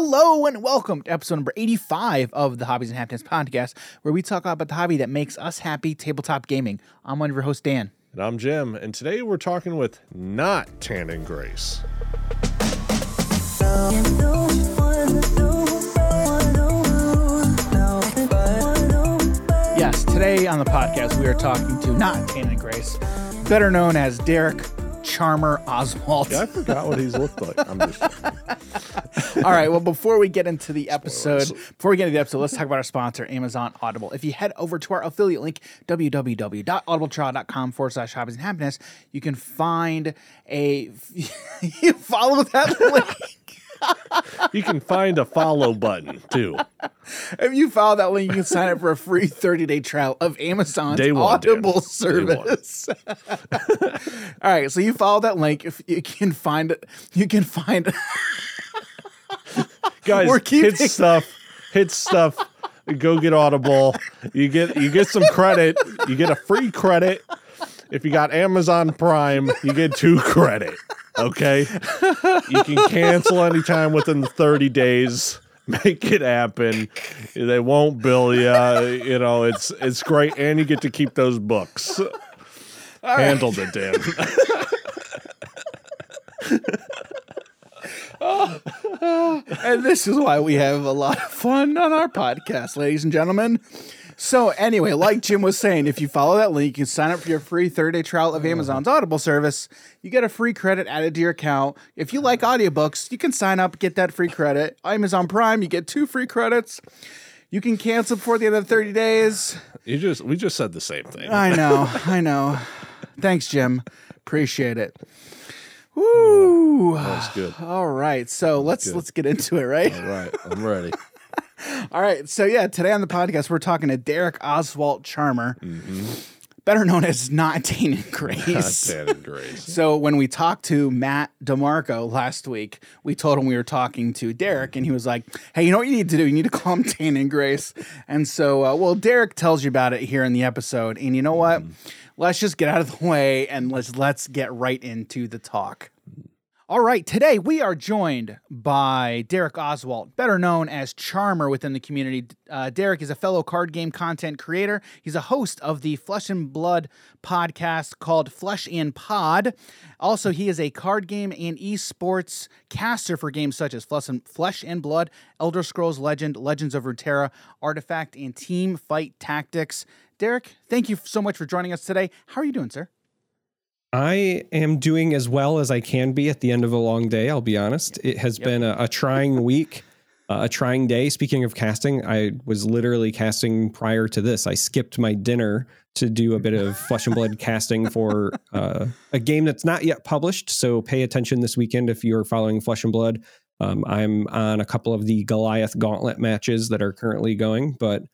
Hello and welcome to episode number 85 of the Hobbies and Happiness podcast, where we talk about the hobby that makes us happy, tabletop gaming. I'm one of your hosts, Dan. And I'm Jim, and today we're talking with not Tan and Grace. Yes, today on the podcast, we are talking to not Tan and Grace, better known as Darick Charmer Oswalt. Yeah, I forgot what he's looked like. I'm just All right. Well, before we get into the episode, before we get into the episode, let's talk about our sponsor, Amazon Audible. If you head over to our affiliate link, www.audibletrial.com forward slash hobbies and happiness, you can find a. you follow that link. You can find a follow button too. If you follow that link, you can sign up for a free 30 day trial of Amazon's one, Dan. Audible Day service. All right. So you follow that link. If you can find it, you can find. Guys, We're keeping- hit stuff, hit stuff. Go get Audible. You get you get some credit. You get a free credit. If you got Amazon Prime, you get two credit. Okay, you can cancel anytime within the 30 days. Make it happen. They won't bill you. You know it's it's great, and you get to keep those books. Handled it, Dan. and this is why we have a lot of fun on our podcast, ladies and gentlemen. So, anyway, like Jim was saying, if you follow that link, you can sign up for your free 30 day trial of mm. Amazon's Audible service. You get a free credit added to your account. If you like audiobooks, you can sign up, get that free credit. Amazon Prime, you get two free credits. You can cancel before the end of 30 days. You just we just said the same thing. I know, I know. Thanks, Jim. Appreciate it. Woo! That's good. All right, so let's good. let's get into it, right? All right, I'm ready. All right. So yeah, today on the podcast we're talking to Darick Oswalt Charmer, Mm-hmm. better known as Not Tain and Grace. Not Tan and Grace. so when we talked to Matt DeMarco last week, we told him we were talking to Darick, and he was like, "Hey, you know what you need to do? You need to call him Tain and Grace." And so, uh, well, Darick tells you about it here in the episode, and you know what? Let's just get out of the way and let's let's get right into the talk. All right, today we are joined by Darick Oswalt, better known as Charmer within the community. Uh, Darick is a fellow card game content creator. He's a host of the Flesh and Blood podcast called Flesh and Pod. Also, he is a card game and esports caster for games such as Flesh and, Blood, Elder Scrolls Legend, Legends of Runeterra, Artifact, and Teamfight Tactics. Darick, thank you so much for joining us today. How are you doing, sir? I am doing as well as I can be at the end of a long day. I'll be honest. It has been a, a trying week, uh, a trying day. Speaking of casting, I was literally casting prior to this. I skipped my dinner to do a bit of flesh and blood casting for uh, a game that's not yet published. So pay attention this weekend if you're following Flesh and Blood. Um, I'm on a couple of the Goliath Gauntlet matches that are currently going, but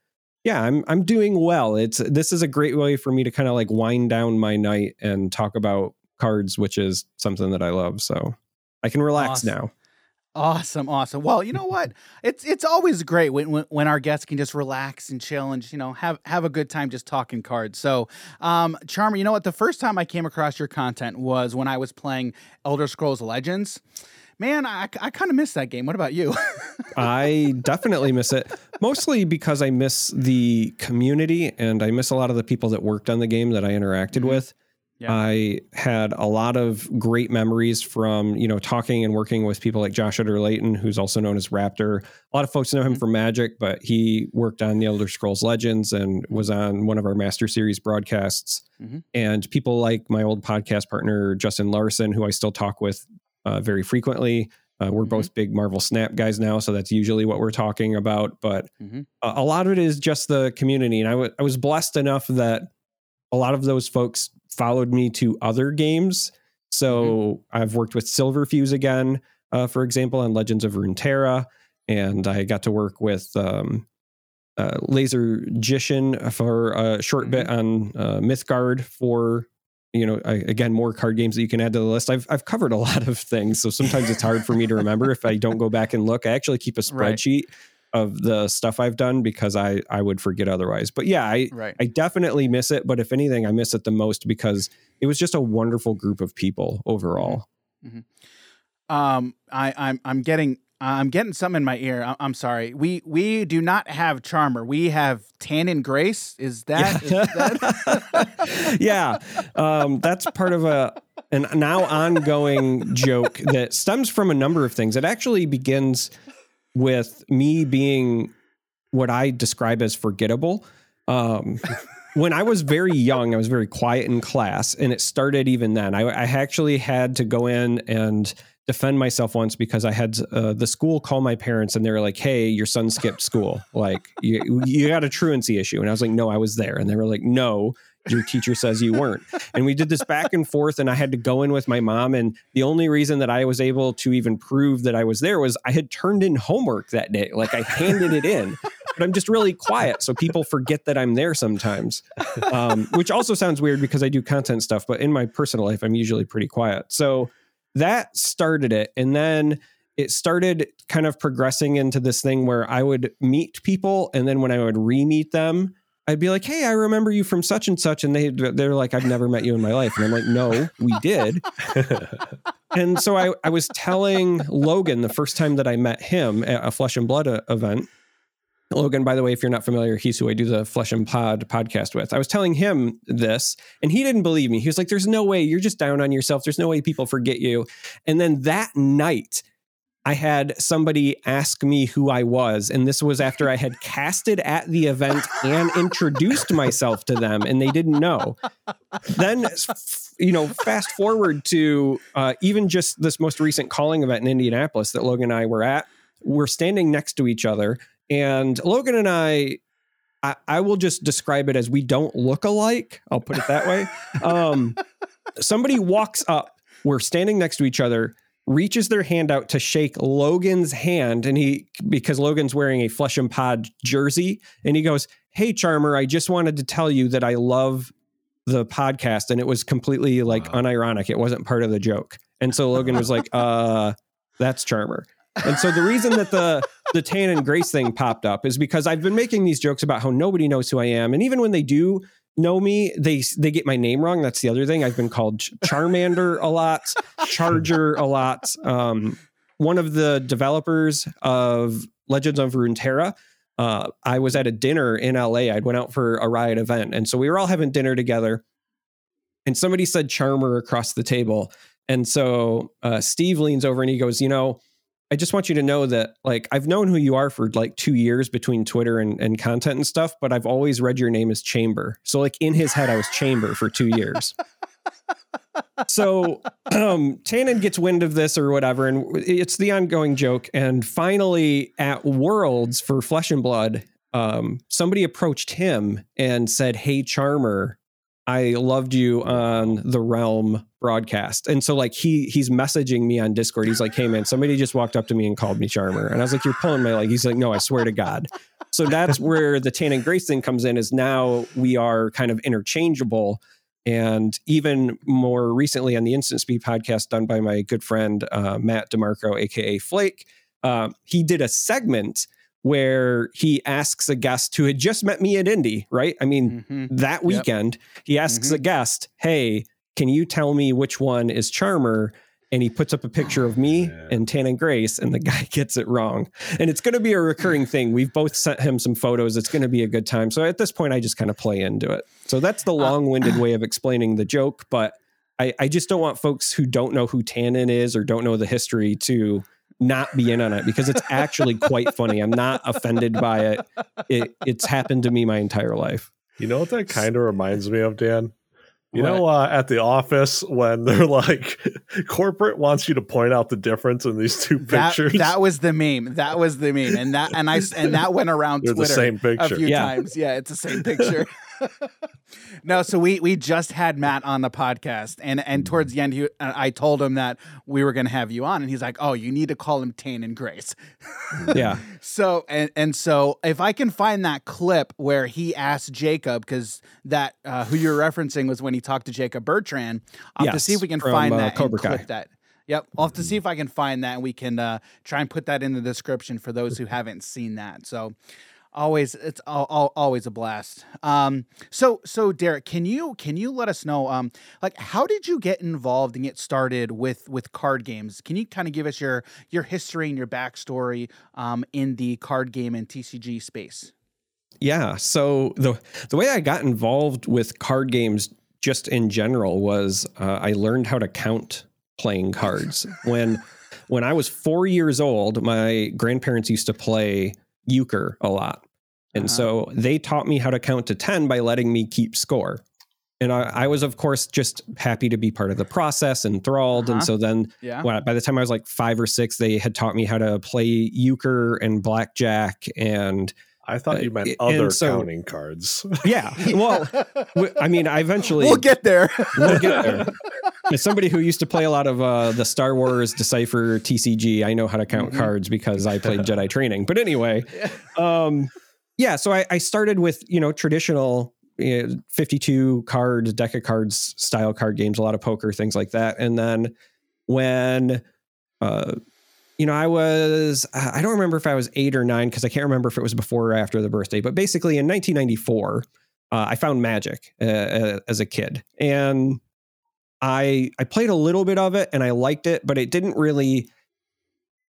yeah, I'm I'm doing well. It's this is a great way for me to kind of like wind down my night and talk about cards, which is something that I love. So I can relax Awesome. now. Awesome, awesome. Well, you know what? It's it's always great when, when when our guests can just relax and chill and you know have have a good time just talking cards. So, um, Charmer, you know what? The first time I came across your content was when I was playing Elder Scrolls Legends. Man, I, I kind of miss that game. What about you? I definitely miss it, mostly because I miss the community and I miss a lot of the people that worked on the game that I interacted Mhm. with. Yeah. I had a lot of great memories from, you know, talking and working with people like Josh Utter-Leyton, who's also known as Wrapter. A lot of folks know him Mhm. from Magic, but he worked on the Elder Scrolls Legends and was on one of our Master Series broadcasts. Mhm. And people like my old podcast partner, Justin Larson, who I still talk with uh, very frequently. Uh, we're Mhm. both big Marvel Snap guys now, so that's usually what we're talking about. But Mhm. a, a lot of it is just the community, and I was blessed enough that a lot of those folks followed me to other games. So I've worked with Silverfuse again, uh, for example, on Legends of Runeterra, and I got to work with um, uh, Laser Jishin for a short bit on uh, Mythgard for you know, I, again, more card games that you can add to the list. I've I've covered a lot of things, so sometimes it's hard for me to remember if I don't go back and look. I actually keep a Right. spreadsheet of the stuff I've done because I I would forget otherwise. But yeah, I Right. I definitely miss it. But if anything, I miss it the most because it was just a wonderful group of people overall. Um, I, I'm I'm getting I'm getting some in my ear. I- I'm sorry. We we do not have Charmer. We have Tan and Grace. Is that? is that- yeah, um, that's part of a an now ongoing joke that stems from a number of things. It actually begins with me being what I describe as forgettable. Um, when I was very young, I was very quiet in class, and it started even then. I, I actually had to go in and defend myself once because I had uh, the school call my parents, and they were like, "Hey, your son skipped school. Like, you you got a truancy issue." And I was like, "No, I was there." And they were like, "No." Your teacher says you weren't. And we did this back and forth, and I had to go in with my mom. And the only reason that I was able to even prove that I was there was I had turned in homework that day. Like I handed it in but I'm just really quiet. So people forget that I'm there sometimes, um, which also sounds weird because I do content stuff. But in my personal life, I'm usually pretty quiet. So that started it. And then it started kind of progressing into this thing where I would meet people. And then when I would re meet them, I'd be like, "Hey, I remember you from such and such," and they they're like, "I've never met you in my life," and I'm like, "No, we did." and so I I was telling Logan the first time that I met him at a Flesh and Blood uh, event. Logan, by the way, if you're not familiar, he's who I do the Flesh and Pod podcast with. I was telling him this, and he didn't believe me. He was like, "There's no way you're just down on yourself. There's no way people forget you." And then that night, I had somebody ask me who I was. And this was after I had casted at the event and introduced myself to them, and they didn't know. Then, you know, fast forward to uh, even just this most recent calling event in Indianapolis that Logan and I were at. We're standing next to each other, and Logan and I. I, I will just describe it as we don't look alike. I'll put it that way. Um, somebody walks up. We're standing next to each other reaches their hand out to shake Logan's hand and he because Logan's wearing a flesh and pod jersey and he goes, "Hey Charmer, I just wanted to tell you that I love the podcast and it was completely like Wow. unironic. It wasn't part of the joke." And so Logan was like, "Uh, that's Charmer." And so the reason that the the Tan and Grace thing popped up is because I've been making these jokes about how nobody knows who I am and even when they do know me, they they get my name wrong. That's the other thing. I've been called Charmander a lot, Charger a lot. Um, one of the developers of Legends of Runeterra, uh, I was at a dinner in LA. I'd went out for a riot event, and so we were all having dinner together. And somebody said Charmer across the table, and so uh, Steve leans over and he goes, "You know." I just want you to know that like I've known who you are for like two years between Twitter and, and content and stuff, but I've always read your name as Chamber. So like in his head, I was Chamber for two years. so um Tannen gets wind of this or whatever, and it's the ongoing joke. And finally at Worlds for Flesh and Blood, um, somebody approached him and said, Hey Charmer, I loved you on the Realm broadcast. And so like he he's messaging me on Discord. He's like, "Hey man, somebody just walked up to me and called me Charmer." And I was like, "You're pulling my leg." He's like, "No, I swear to God." So that's where the Tan and Grace thing comes in is now we are kind of interchangeable. And even more recently on the Instant Speed podcast done by my good friend uh, Matt DeMarco, aka Flake, uh, he did a segment where he asks a guest who had just met me at Indy, right? I mean, Mhm. that weekend, he asks a mm-hmm. guest, Hey, can you tell me which one is Charmer? And he puts up a picture of me oh, man. and Tan and Grace, and the guy gets it wrong. And it's going to be a recurring thing. We've both sent him some photos. It's going to be a good time. So at this point, I just kind of play into it. So that's the uh, long winded uh. way of explaining the joke. But I, I just don't want folks who don't know who Tannen is or don't know the history to not be in on it because it's actually quite funny. I'm not offended by it. it it's happened to me my entire life. You know what that kind of reminds me of, Dan? You know, uh, at the office when they're like, corporate wants you to point out the difference in these two pictures. that was the meme. That was the meme, and that and I and that went around They're Twitter the same a picture. few Yeah. times. Yeah, it's the same picture. no, so we we just had Matt on the podcast, and and towards the end, he, uh, I told him that we were going to have you on, and he's like, "Oh, you need to call him Tane and Grace." Yeah. So and and so if I can find that clip where he asked Jacob because that uh, who you're referencing was when he talked to Jacob Bertrand. I'll have to see if we can from, find uh, that Cobra and clip that. Yep, I'll have to see if I can find that and we can uh, try and put that in the description for those who haven't seen that. So. Always it's al- al- always a blast um so so darick can you can you let us know um like how did you get involved and get started with with card games can you kind of give us your your history and your backstory um in the card game and tcg space Yeah. So the the way I got involved with card games just in general was uh, I learned how to count playing cards when when I was four years old. My grandparents used to play euchre a lot, and Uh-huh. so they taught me how to count to ten by letting me keep score. And I, I was, of course, just happy to be part of the process, enthralled. Uh-huh. And so then, yeah when, by the time I was like five or six, they had taught me how to play euchre and blackjack and I thought you meant Uh, other so- counting cards. yeah. Well, I mean, I eventually we'll get there we'll get there. As somebody who used to play a lot of uh, the Star Wars Decipher TCG, I know how to count Mhm. cards because I played Jedi training. But anyway, um, yeah. So I, I started with you know traditional. You know, 52 card deck of cards style card games a lot of poker things like that and then when uh you know i was i don't remember if i was eight or nine because i can't remember if it was before or after the birthday but basically in 1994 uh, I found Magic uh, uh, as a kid, and I I played a little bit of it and I liked it, but it didn't really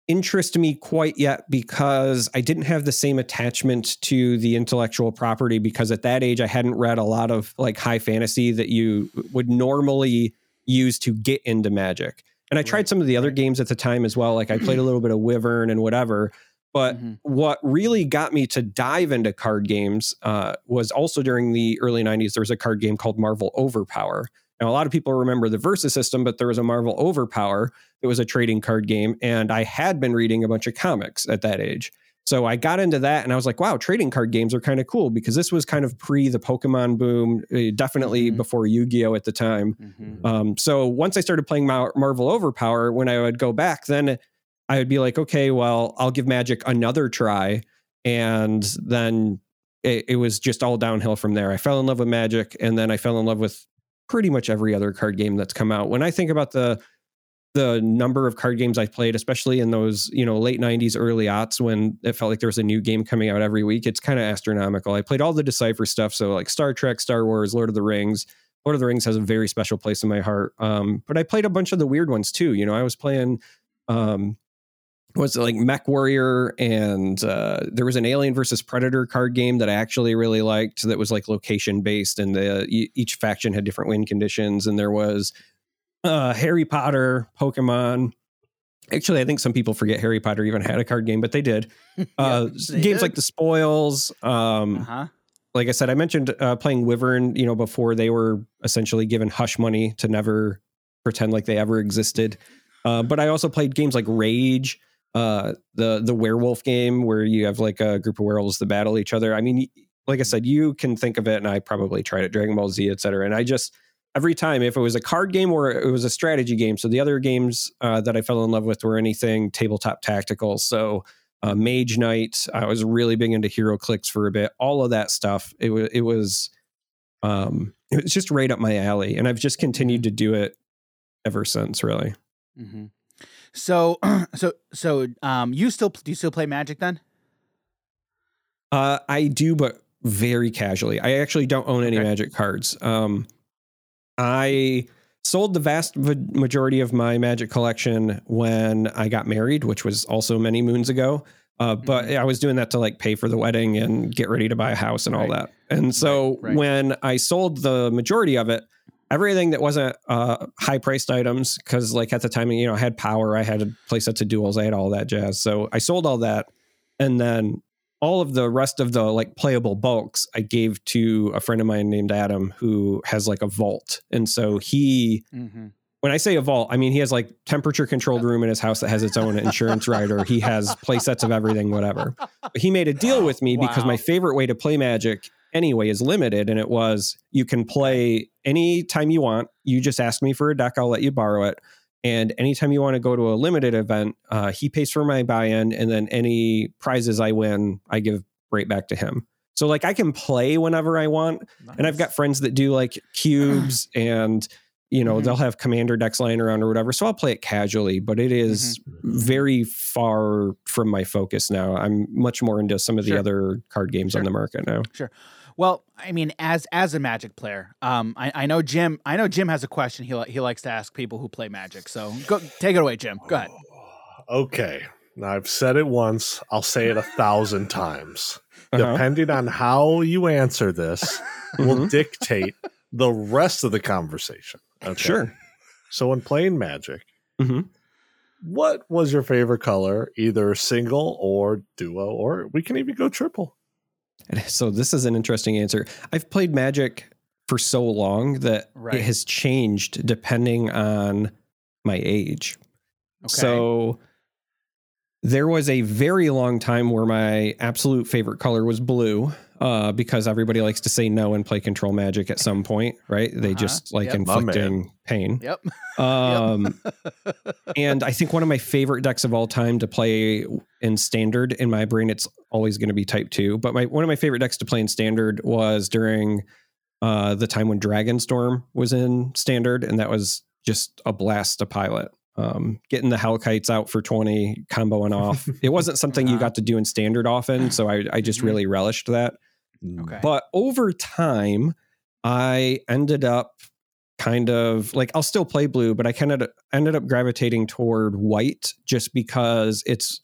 interest me quite yet because I didn't have the same attachment to the intellectual property because at that age I hadn't read a lot of like high fantasy that you would normally use to get into Magic. And I tried some of the other games at the time as well. Like I played a little bit of Wyvern and whatever. But Mhm. what really got me to dive into card games uh, was also during the early 90s, there was a card game called Marvel Overpower. Now, a lot of people remember the Versus system, but there was a Marvel Overpower. It was a trading card game. And I had been reading a bunch of comics at that age. So I got into that and I was like, wow, trading card games are kind of cool because this was kind of pre the Pokemon boom, uh, definitely Mhm. before Yu Gi Oh! at the time. Mhm. Um, so once I started playing Mar- Marvel Overpower, when I would go back, then I would be like, okay, well, I'll give Magic another try. And then it, it was just all downhill from there. I fell in love with Magic, and then I fell in love with pretty much every other card game that's come out. When I think about the the number of card games I played, especially in those you know late '90s, early aughts, when it felt like there was a new game coming out every week, it's kind of astronomical. I played all the Decipher stuff, so like Star Trek, Star Wars, Lord of the Rings. Lord of the Rings has a very special place in my heart. Um, but I played a bunch of the weird ones too. You know, I was playing um was it like Mech Warrior and uh, there was an Alien versus Predator card game that I actually really liked that was like location based and the each faction had different win conditions and there was uh, Harry Potter, Pokemon. Actually, I think some people forget Harry Potter even had a card game, but they did. Uh, they games did. like the Spoils, um, uh-huh like I said, I mentioned uh, playing Wyvern, you know, before they were essentially given hush money to never pretend like they ever existed. Uh, but I also played games like Rage, uh, the the werewolf game where you have like a group of werewolves that battle each other. I mean, like I said, you can think of it, and I probably tried it, Dragon Ball Z, etc. And I just every time, if it was a card game or it was a strategy game, so the other games uh, that I fell in love with were anything tabletop tactical. So uh, Mage Knight. I was really big into HeroClix for a bit. All of that stuff. It was it was um it was just right up my alley, and I've just continued to do it ever since. Really. hmm So, so, so, um, you still do you still play Magic then? Uh, I do, but very casually. I actually don't own any Okay. Magic cards. Um, I sold the vast majority of my Magic collection when I got married, which was also many moons ago. Uh, but Mhm. I was doing that to like pay for the wedding and get ready to buy a house and all that. And so Right, right. when I sold the majority of it, everything that wasn't uh, high priced items, because like at the time, you know, I had power, I had play sets of duals, I had all that jazz. So I sold all that. And then all of the rest of the like playable bulks I gave to a friend of mine named Adam who has like a vault. And so he Mm-hmm. when I say a vault, I mean he has like temperature controlled room in his house that has its own insurance rider. He has play sets of everything, whatever. But he made a deal with me because my favorite way to play magic anyway is limited. And it was you can play any time you want. You just ask me for a deck, I'll let you borrow it. And anytime you want to go to a limited event, uh, he pays for my buy-in, and then any prizes I win, I give right back to him. So like I can play whenever I want, and I've got friends that do like cubes and you know, Mhm. they'll have commander decks lying around or whatever. So I'll play it casually, but it is Mm-hmm. very far from my focus now. I'm much more into some of the Sure. other card games on the market now. Well, I mean, as as a Magic player, um, I, I know Jim. I know Jim has a question. He li- he likes to ask people who play Magic. So go take it away, Jim. Go ahead. Okay. Now I've said it once. I'll say it a thousand times. Uh-huh. Depending on how you answer this, will Mhm. dictate the rest of the conversation. Okay. Sure. So when playing Magic, Mhm. what was your favorite color, either single or duo, or we can even go triple? And So this is an interesting answer. I've played Magic for so long that Right. it has changed depending on my age. Okay. So there was a very long time where my absolute favorite color was blue, uh, because everybody likes to say no and play control magic at some point, right? They Uh-huh. just like Yep. Inflicting pain. Yep. Um, and I think one of my favorite decks of all time to play in standard in my brain, it's always going to be type two. But my one of my favorite decks to play in standard was during uh, the time when Dragonstorm was in standard, and that was just a blast to pilot. Um, getting the Hellkites out for 20, comboing off. It wasn't something you got to do in standard often, so I, I just Mhm. really relished that. Okay. But over time, I ended up kind of like I'll still play blue, but I kind of ended up gravitating toward white just because it's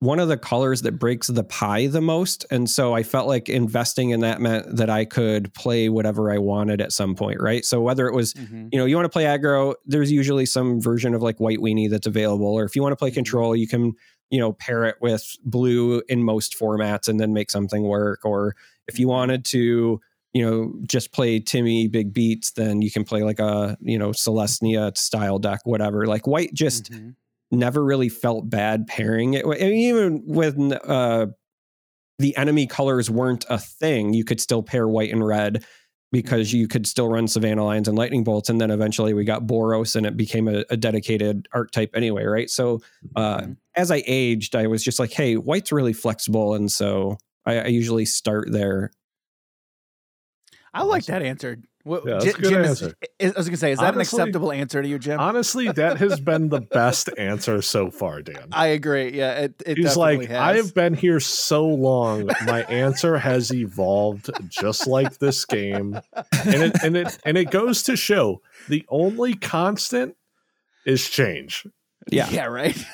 one of the colors that breaks the pie the most. And so I felt like investing in that meant that I could play whatever I wanted at some point, right? So whether it was Mhm. you know, you want to play aggro, there's usually some version of like white weenie that's available. Or if you want to play Mhm. control, you can, you know, pair it with blue in most formats and then make something work. Or if you wanted to, you know, just play Timmy big beats, then you can play like a, you know, Celestia style deck, whatever. Like white just Mhm. Never really felt bad pairing it. I mean, even when uh, the enemy colors weren't a thing, you could still pair white and red because you could still run Savannah Lions and Lightning Bolts. And then eventually we got Boros and it became a, a dedicated archetype anyway, right? So uh, Mhm. as I aged, I was just like, hey, white's really flexible. And so I, I usually start there. I like that answer. What, Yeah, that's good Jim, is- answer. is- I was gonna say, is that Honestly- an acceptable answer to you, Jim? Honestly, that has been the best answer so far, Dan. I agree. Yeah, it, it He's like, has. I have been here so long. My answer has evolved just like this game. And it and it and it goes to show the only constant is change. Yeah. yeah, right.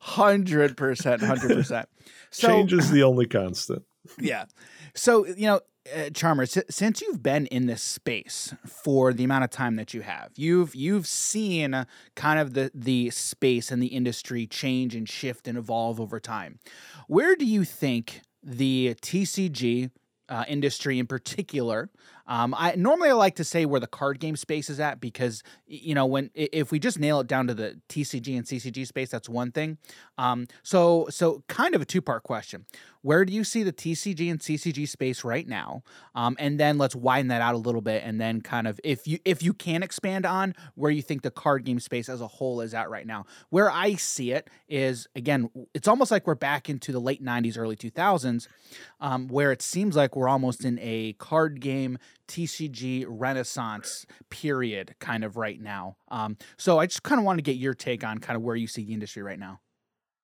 Hundred percent, hundred percent. Change is the only constant. yeah, so you know, uh, Charmer, si- since you've been in this space for the amount of time that you have, you've you've seen kind of the the space and the industry change and shift and evolve over time. Where do you think the TCG uh, industry in particular. Um, I normally I like to say where the card game space is at because you know when if we just nail it down to the TCG and CCG space, that's one thing. Um, so so kind of a two part question. Where do you see the TCG and CCG space right now? Um, and then let's widen that out a little bit, and then kind of if you if you can expand on where you think the card game space as a whole is at right now. Where I see it is again, it's almost like we're back into the late '90s, early 2000s, um, where it seems like we're almost in a card game TCG renaissance period, kind of right now. Um, so I just kind of want to get your take on kind of where you see the industry right now.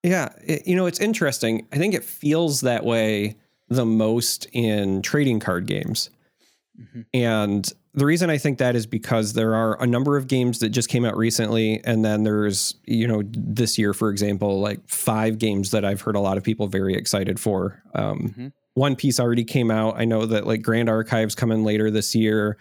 Yeah, it, you know, it's interesting. I think it feels that way the most in trading card games. Mhm. And the reason I think that is because there are a number of games that just came out recently. And then there's, you know, this year, for example, like five games that I've heard a lot of people very excited for. Um, Mhm. One piece already came out. I know that like Grand Archives coming later this year.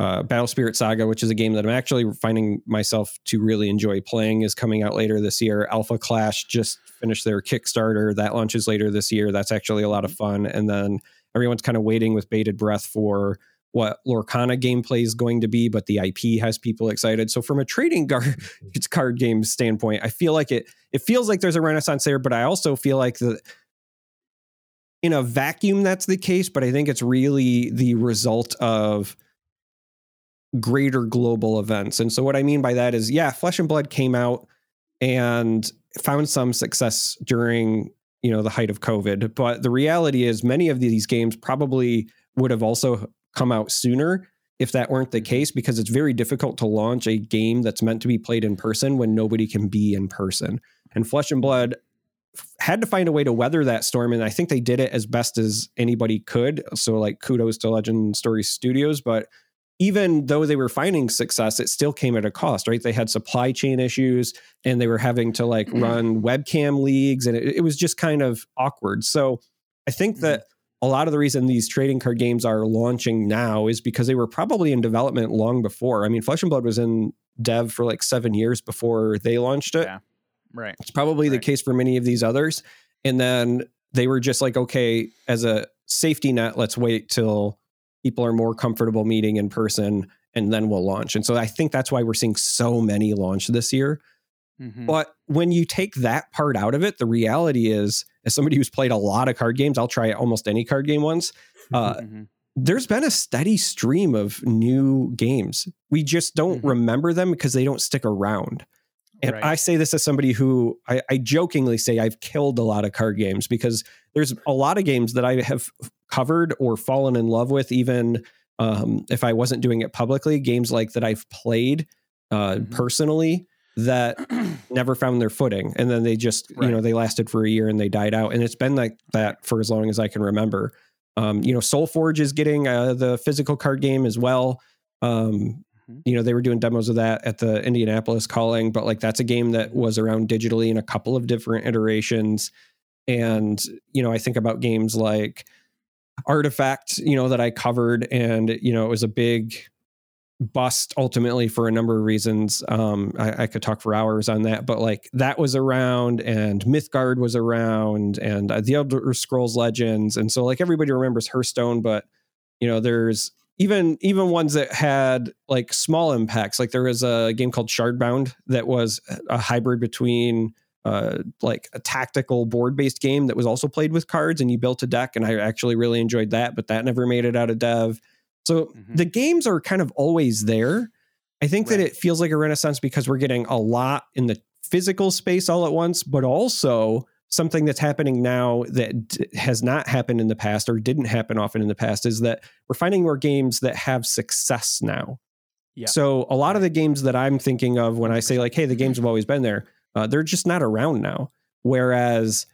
Uh, Battle Spirit Saga, which is a game that I'm actually finding myself to really enjoy playing, is coming out later this year. Alpha Clash just finished their Kickstarter. That launches later this year. That's actually a lot of fun. And then everyone's kind of waiting with bated breath for what Lorcana gameplay is going to be, but the IP has people excited. So from a trading card, card game standpoint, I feel like it it feels like there's a renaissance there, but I also feel like the in a vacuum that's the case, but I think it's really the result of greater global events. And so what I mean by that is yeah, Flesh and Blood came out and found some success during, you know, the height of COVID, but the reality is many of these games probably would have also come out sooner if that weren't the mm-hmm. case because it's very difficult to launch a game that's meant to be played in person when nobody can be in person. And Flesh and Blood had to find a way to weather that storm and I think they did it as best as anybody could. So like kudos to Legend Story Studios, but even though they were finding success, it still came at a cost, right? They had supply chain issues and they were having to like Mm-hmm. run webcam leagues and it, it was just kind of awkward. So I think Mm-hmm. that a lot of the reason these trading card games are launching now is because they were probably in development long before. I mean, Flesh and Blood was in dev for like seven years before they launched it. Yeah. Right. It's probably the case for many of these others. And then they were just like, okay, as a safety net, let's wait till people are more comfortable meeting in person and then we'll launch. And so I think that's why we're seeing so many launch this year. Mhm. But when you take that part out of it, the reality is, as somebody who's played a lot of card games, I'll try almost any card game once. Uh, Mhm. there's been a steady stream of new games. We just don't Mhm. remember them because they don't stick around. And Right. I say this as somebody who I, I jokingly say I've killed a lot of card games because there's a lot of games that I have covered or fallen in love with, even um, if I wasn't doing it publicly. Games like that I've played uh, Mhm. personally that never found their footing, and then they just you know they lasted for a year and they died out, and it's been like that for as long as I can remember. Um, you know, SolForge is getting uh, the physical card game as well. Um, Mhm. you know, they were doing demos of that at the Indianapolis calling, but like that's a game that was around digitally in a couple of different iterations. And, you know, I think about games like Artifact, you know, that I covered, and, you know, it was a big bust ultimately for a number of reasons. Um, I, I could talk for hours on that, but like that was around, and Mythgard was around, and uh, the Elder Scrolls Legends, and so like everybody remembers Hearthstone, but you know, there's even even ones that had like small impacts. Like there was a game called Shardbound that was a hybrid between uh, like a tactical board based game that was also played with cards, and you built a deck, and I actually really enjoyed that, but that never made it out of dev. So Mhm. the games are kind of always there. I think that it feels like a renaissance because we're getting a lot in the physical space all at once, but also something that's happening now that d- has not happened in the past or didn't happen often in the past is that we're finding more games that have success now. Yeah. So a lot of the games that I'm thinking of when I say like, "Hey, the games have always been there," uh, they're just not around now. Whereas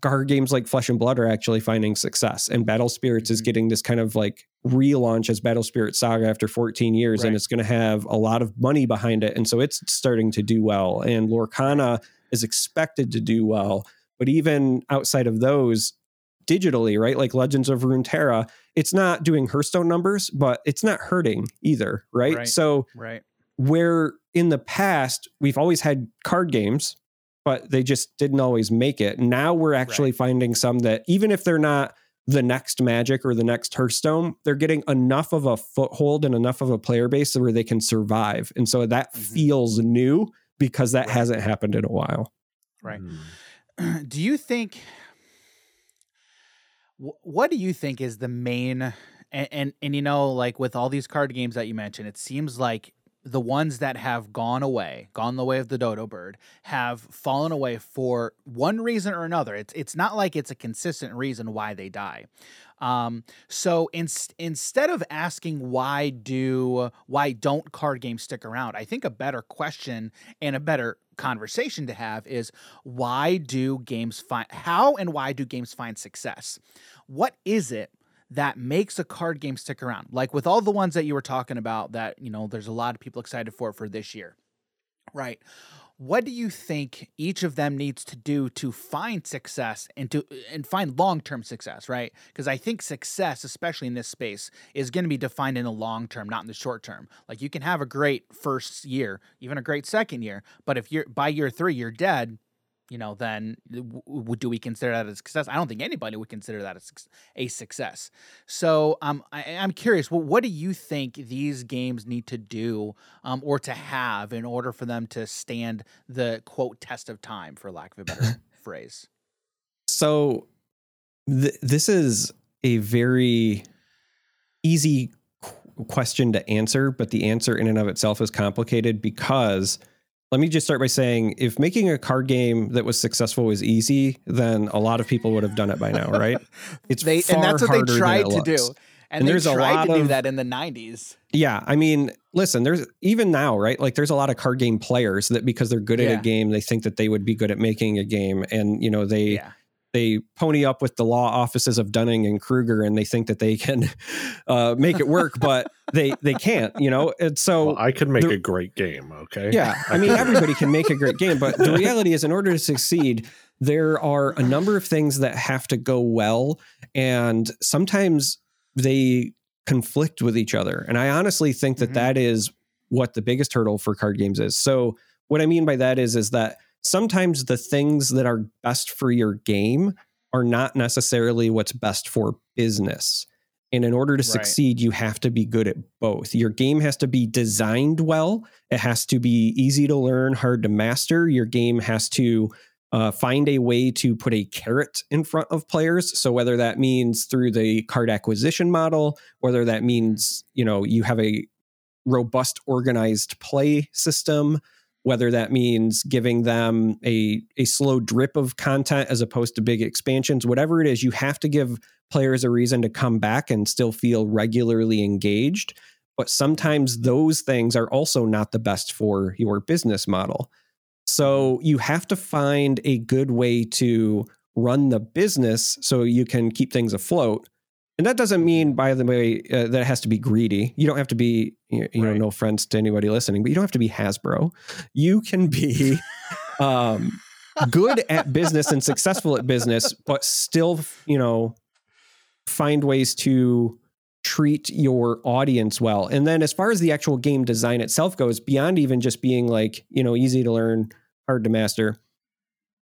card games like Flesh and Blood are actually finding success, and Battle Spirits is Mhm. getting this kind of like relaunch as Battle Spirit Saga after 14 years, Right. and it's going to have a lot of money behind it, and so it's starting to do well. And Lorcana is expected to do well, but even outside of those, digitally, right? Like Legends of Runeterra, it's not doing Hearthstone numbers, but it's not hurting either, right? Right. So Right. where in the past we've always had card games but they just didn't always make it now we're actually finding some that even if they're not the next magic or the next hearthstone they're getting enough of a foothold and enough of a player base where they can survive and so that Mhm. feels new because that Right. hasn't happened in a while Right. Mm. do you think what do you think is the main and, and and you know like with all these card games that you mentioned it seems like the ones that have gone away gone the way of the dodo bird have fallen away for one reason or another. It's it's not like it's a consistent reason why they die. Um, so in, instead of asking why do why don't card games stick around i think a better question and a better conversation to have is why do games find how and why do games find success? What is it that makes a card game stick around? Like with all the ones that you were talking about that you know there's a lot of people excited for for this year right what do you think each of them needs to do to find success and to and find long-term success right? Because i think success especially in this space is going to be defined in the long term not in the short term. Like you can have a great first year even a great second year but if you're by year three you're dead you know then w- do we consider that a success? I don't think anybody would consider that a, suc- a success. So um, I, i'm curious well, what do you think these games need to do um, or to have in order for them to stand the quote test of time for lack of a better phrase? So th- this is a very easy qu- question to answer but the answer in and of itself is complicated because let me just start by saying if making a card game that was successful was easy then a lot of people would have done it by now right it's they and that's what they tried to do. And, And they there's a tried lot to do of- that in the '90s. Yeah, I mean, listen, there's even now, right? Like there's a lot of card game players that because they're good at a game, they think that they would be good at making a game and you know, they Yeah, they pony up with the law offices of Dunning and Kruger and they think that they can uh, make it work, but they they can't, you know. And so Well, I could make the- a great game. Okay. yeah, I mean, everybody can make a great game, but the reality is, in order to succeed, there are a number of things that have to go well, and sometimes they conflict with each other. And I honestly think that Mhm. that is what the biggest hurdle for card games is. So, what I mean by that is, is that sometimes the things that are best for your game are not necessarily what's best for business. And in order to Right. succeed, you have to be good at both. Your game has to be designed well. It has to be easy to learn, hard to master. Your game has to uh, find a way to put a carrot in front of players. So whether that means through the card acquisition model, whether that means you know you have a robust, organized play system, whether that means giving them a a slow drip of content as opposed to big expansions, whatever it is, you have to give players a reason to come back and still feel regularly engaged. But sometimes those things are also not the best for your business model. So you have to find a good way to run the business so you can keep things afloat. And that doesn't mean, by the way, uh, that it has to be greedy. You don't have to be, you you know, no offense to anybody listening, but you don't have to be Hasbro. You can be um, good at business and successful at business, but still, you know, find ways to treat your audience well. And then as far as the actual game design itself goes, beyond even just being like, you know, easy to learn, hard to master,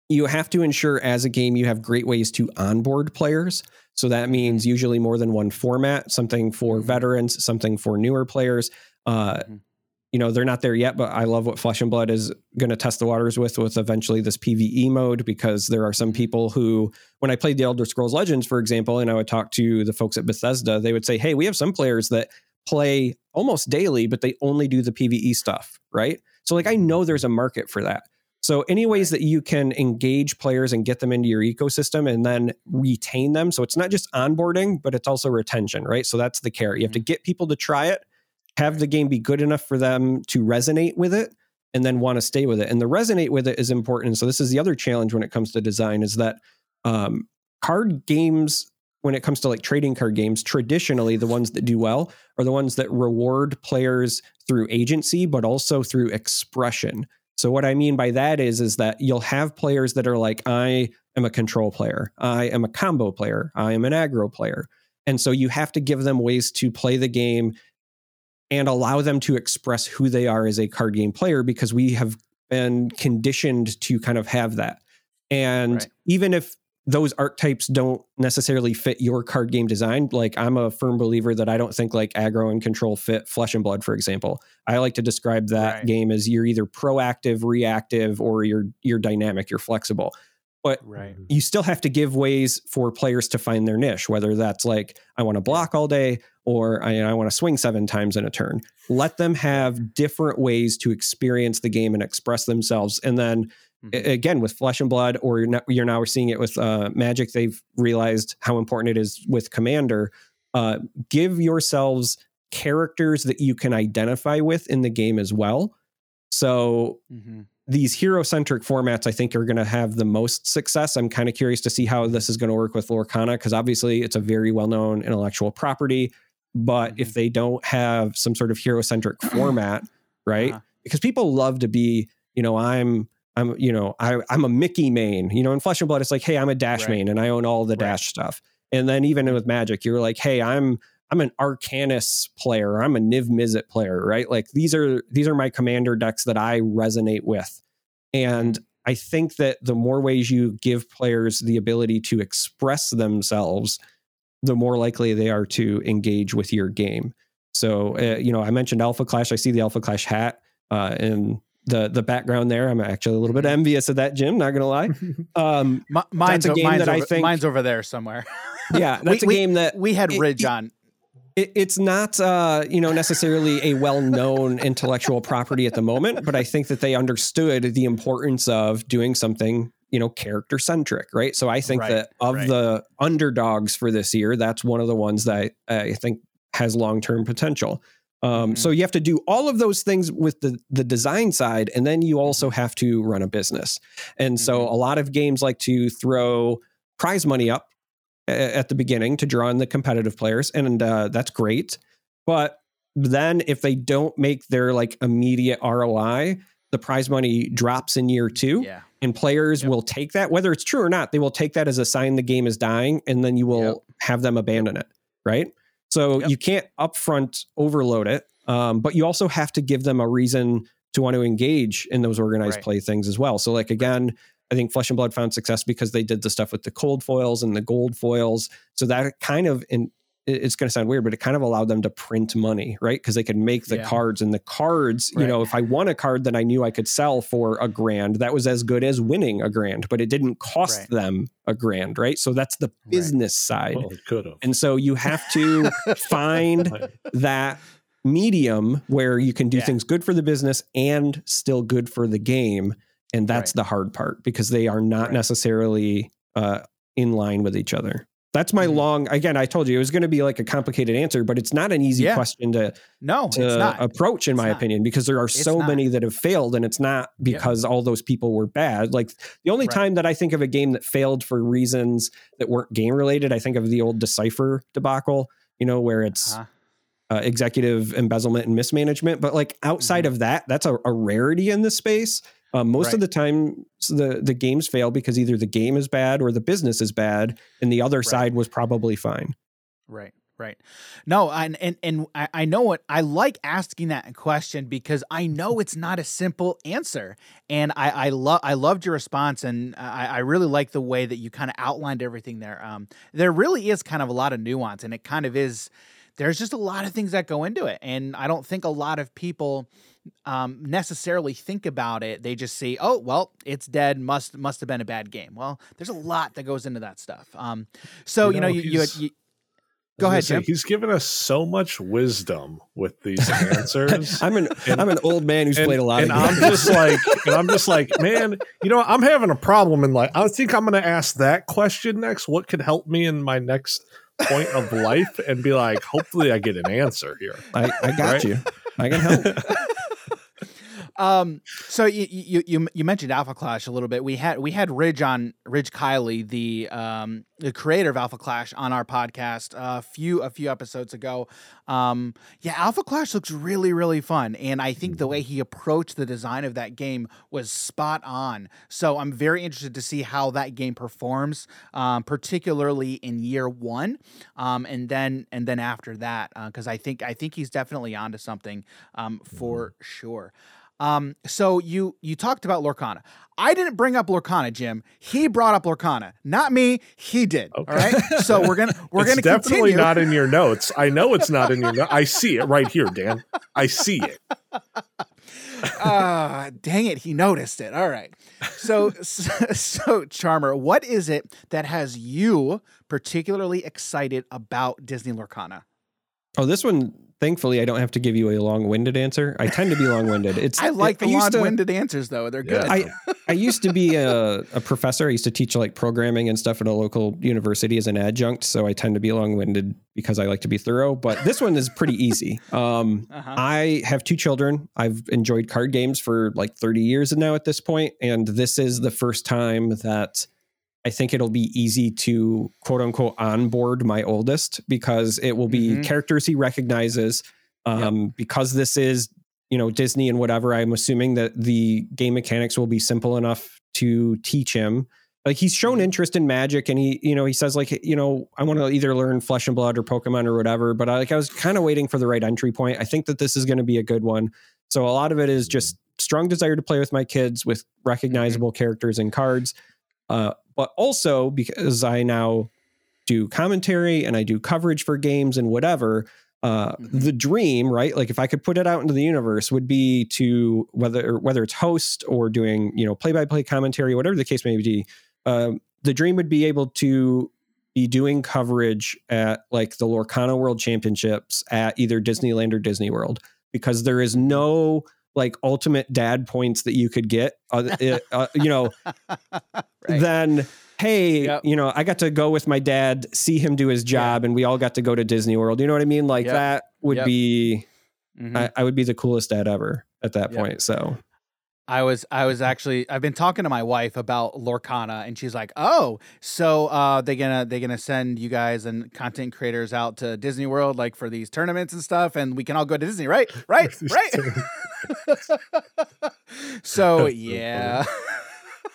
you have to ensure as a game you have great ways to onboard players. So that means usually more than one format, something for Mhm. veterans, something for newer players. Uh, Mhm. You know, they're not there yet, but I love what Flesh and Blood is going to test the waters with, with eventually this PVE mode, because there are some people who, when I played the Elder Scrolls Legends, for example, and I would talk to the folks at Bethesda, they would say, Hey, we have some players that play almost daily, but they only do the PVE stuff, right? So, like, I know there's a market for that. So, any ways that you can engage players and get them into your ecosystem and then retain them. So, it's not just onboarding, but it's also retention, right? So, that's the care. You have to get people to try it, have the game be good enough for them to resonate with it, and then want to stay with it. And the resonate with it is important. So, this is the other challenge when it comes to design is that um, card games, when it comes to like trading card games, traditionally the ones that do well are the ones that reward players through agency, but also through expression. So what I mean by that is is that you'll have players that are like I am a control player, I am a combo player, I am an aggro player. And so you have to give them ways to play the game and allow them to express who they are as a card game player because we have been conditioned to kind of have that. And Right. even if those archetypes don't necessarily fit your card game design, like I'm a firm believer that I don't think like aggro and control fit flesh and blood, for example. I like to describe that Right. game as you're either proactive, reactive, or you're you're dynamic, you're flexible. But Right. Mm-hmm. you still have to give ways for players to find their niche, whether that's like, I want to block all day or I, I want to swing seven times in a turn. Let them have different ways to experience the game and express themselves. And then Mhm. again, with Flesh and Blood, or you're now, you're now seeing it with uh, Magic, they've realized how important it is with Commander. Uh, give yourselves characters that you can identify with in the game as well. So Mhm. these hero centric formats, I think, are going to have the most success. I'm kind of curious to see how this is going to work with Lorcana because obviously it's a very well known intellectual property. But if they don't have some sort of hero centric format, right? Uh-huh. Because people love to be, you know, I'm. I'm, you know, I, I'm a Mickey main. You know, in Flesh and Blood, it's like, hey, I'm a Dash Right. main, and I own all the Right. Dash stuff. And then even with Magic, you're like, hey, I'm I'm an Arcanis player. I'm a Niv Mizzet player, right? Like these are these are my commander decks that I resonate with. And I think that the more ways you give players the ability to express themselves, the more likely they are to engage with your game. So, uh, you know, I mentioned Alpha Clash. I see the Alpha Clash hat uh, and the the background there. I'm actually a little bit envious of that, Jim. Not gonna lie. Um, Mi- mine's a o- game mine's that I think- mine's over there somewhere. yeah, that's We- a we- game that we had It- Ridge it- on. it, it's not uh, you know necessarily a well-known intellectual property at the moment but i think that they understood the importance of doing something you know character centric right so i think Right, that of right. the underdogs for this year that's one of the ones that i, I think has long-term potential um, Mhm. so you have to do all of those things with the the design side and then you also have to run a business and so Mhm. a lot of games like to throw prize money up at the beginning to draw in the competitive players and uh, that's great but then if they don't make their like immediate roi the prize money drops in year two Yeah. and players Yep. will take that whether it's true or not they will take that as a sign the game is dying and then you will Yep. have them abandon it right so Yep. you can't upfront overload it um, but you also have to give them a reason to want to engage in those organized Right. play things as well so like again i think flesh and blood found success because they did the stuff with the cold foils and the gold foils so that kind of in it's going to sound weird, but it kind of allowed them to print money, right? Because they could make the Yeah. cards, and the cards, you know, if I won a card that I knew I could sell for a grand, that was as good as winning a grand, but it didn't cost Right. them a grand, right? So that's the Right. business side. Well, it could have. And so you have to find that medium where you can do Yeah. things good for the business and still good for the game. And that's Right. the hard part because they are not Right. necessarily uh, in line with each other. That's my Mhm. long, again, I told you it was going to be like a complicated answer, but it's not an easy Yeah. question to, No, it's to not. approach, in It's my not. opinion, because there are It's so not. many that have failed. And it's not because all those people were bad. Like the only Right. time that I think of a game that failed for reasons that weren't game related, I think of the old Decipher debacle, you know, where it's Uh-huh. uh, executive embezzlement and mismanagement. But like outside of that, that's a, a rarity in this space. Um, most Right. of the time, the the games fail because either the game is bad or the business is bad, and the other side was probably fine. Right, right. No, and and and I, I know what I like asking that question because I know it's not a simple answer, and I I love I loved your response, and I, I really like the way that you kind of outlined everything there. Um, there really is kind of a lot of nuance, and it kind of is. There's just a lot of things that go into it, and I don't think a lot of people um, necessarily think about it. They just see, oh, well, it's dead. Must must have been a bad game. Well, there's a lot that goes into that stuff. Um, so you You know, know, you, you, you Go ahead, say, Jim. He's given us so much wisdom with these answers. I'm an And- am an old man who's and, played a lot and of I'm just like, and I'm just like, man, you know, I'm having a problem in life. I think I'm going to ask that question next. What could help me in my next point of life? And be like, hopefully, I get an answer here. I, I got Right? you. I can help. Um, so you, you you you mentioned Alpha Clash a little bit. We had we had Ridge on Ridge Kiley, the um the creator of Alpha Clash, on our podcast a few a few episodes ago. Um, yeah, Alpha Clash looks really really fun, and I think the way he approached the design of that game was spot on. So I'm very interested to see how that game performs, um, particularly in year one, um, and then and then after that, because I think I think he's definitely onto something, um, for sure. Um, so you you talked about Lorcana. I didn't bring up Lorcana, Jim. He brought up Lorcana, not me. He did. All right. So we're gonna we're it's gonna definitely continue. not in your notes. I know it's not in your notes. I see it right here, Dan. I see it. Ah, dang it, he noticed it. All right. So, so, so, Charmer, what is it that has you particularly excited about Disney Lorcana? Oh, this one, thankfully, I don't have to give you a long-winded answer. I tend to be long-winded. It's I like I the used to- long-winded answers, though. They're good. Yeah. I I used to be a, a professor. I used to teach like programming and stuff at a local university as an adjunct. So I tend to be long winded because I like to be thorough. But this one is pretty easy. Um, Uh-huh. I have two children. I've enjoyed card games for like 30 years now at this point, and this is the first time that I think it'll be easy to quote unquote onboard my oldest because it will be Mhm. characters he recognizes. Um, Because this is you know Disney and whatever, I'm assuming that the game mechanics will be simple enough to teach him. Like he's shown Mhm. interest in magic, and he you know he says like you know I want to either learn Flesh and Blood or Pokemon or whatever. But I like I was kind of waiting for the right entry point. I think that this is going to be a good one. So a lot of it is just strong desire to play with my kids with recognizable characters and cards, uh, but also because I now do commentary and I do coverage for games and whatever. Uh, Mhm. The dream, right? Like if I could put it out into the universe, would be to whether whether it's host or doing you know play by play commentary, whatever the case may be. Um, the dream would be able to be doing coverage at like the Lorcana World Championships at either Disneyland or Disney World because there is no like ultimate dad points that you could get, uh, uh, you know, Right. then hey, Yep. you know, I got to go with my dad, see him do his job, and we all got to go to Disney World. You know what I mean? Like Yep. that would Yep. be, Mhm. I, I would be the coolest dad ever at that Yep. point. So I was I was actually I've been talking to my wife about Lorcana and she's like, "Oh, so uh they gonna they gonna send you guys and content creators out to Disney World like for these tournaments and stuff and we can all go to Disney, right? Right? right?" so, yeah.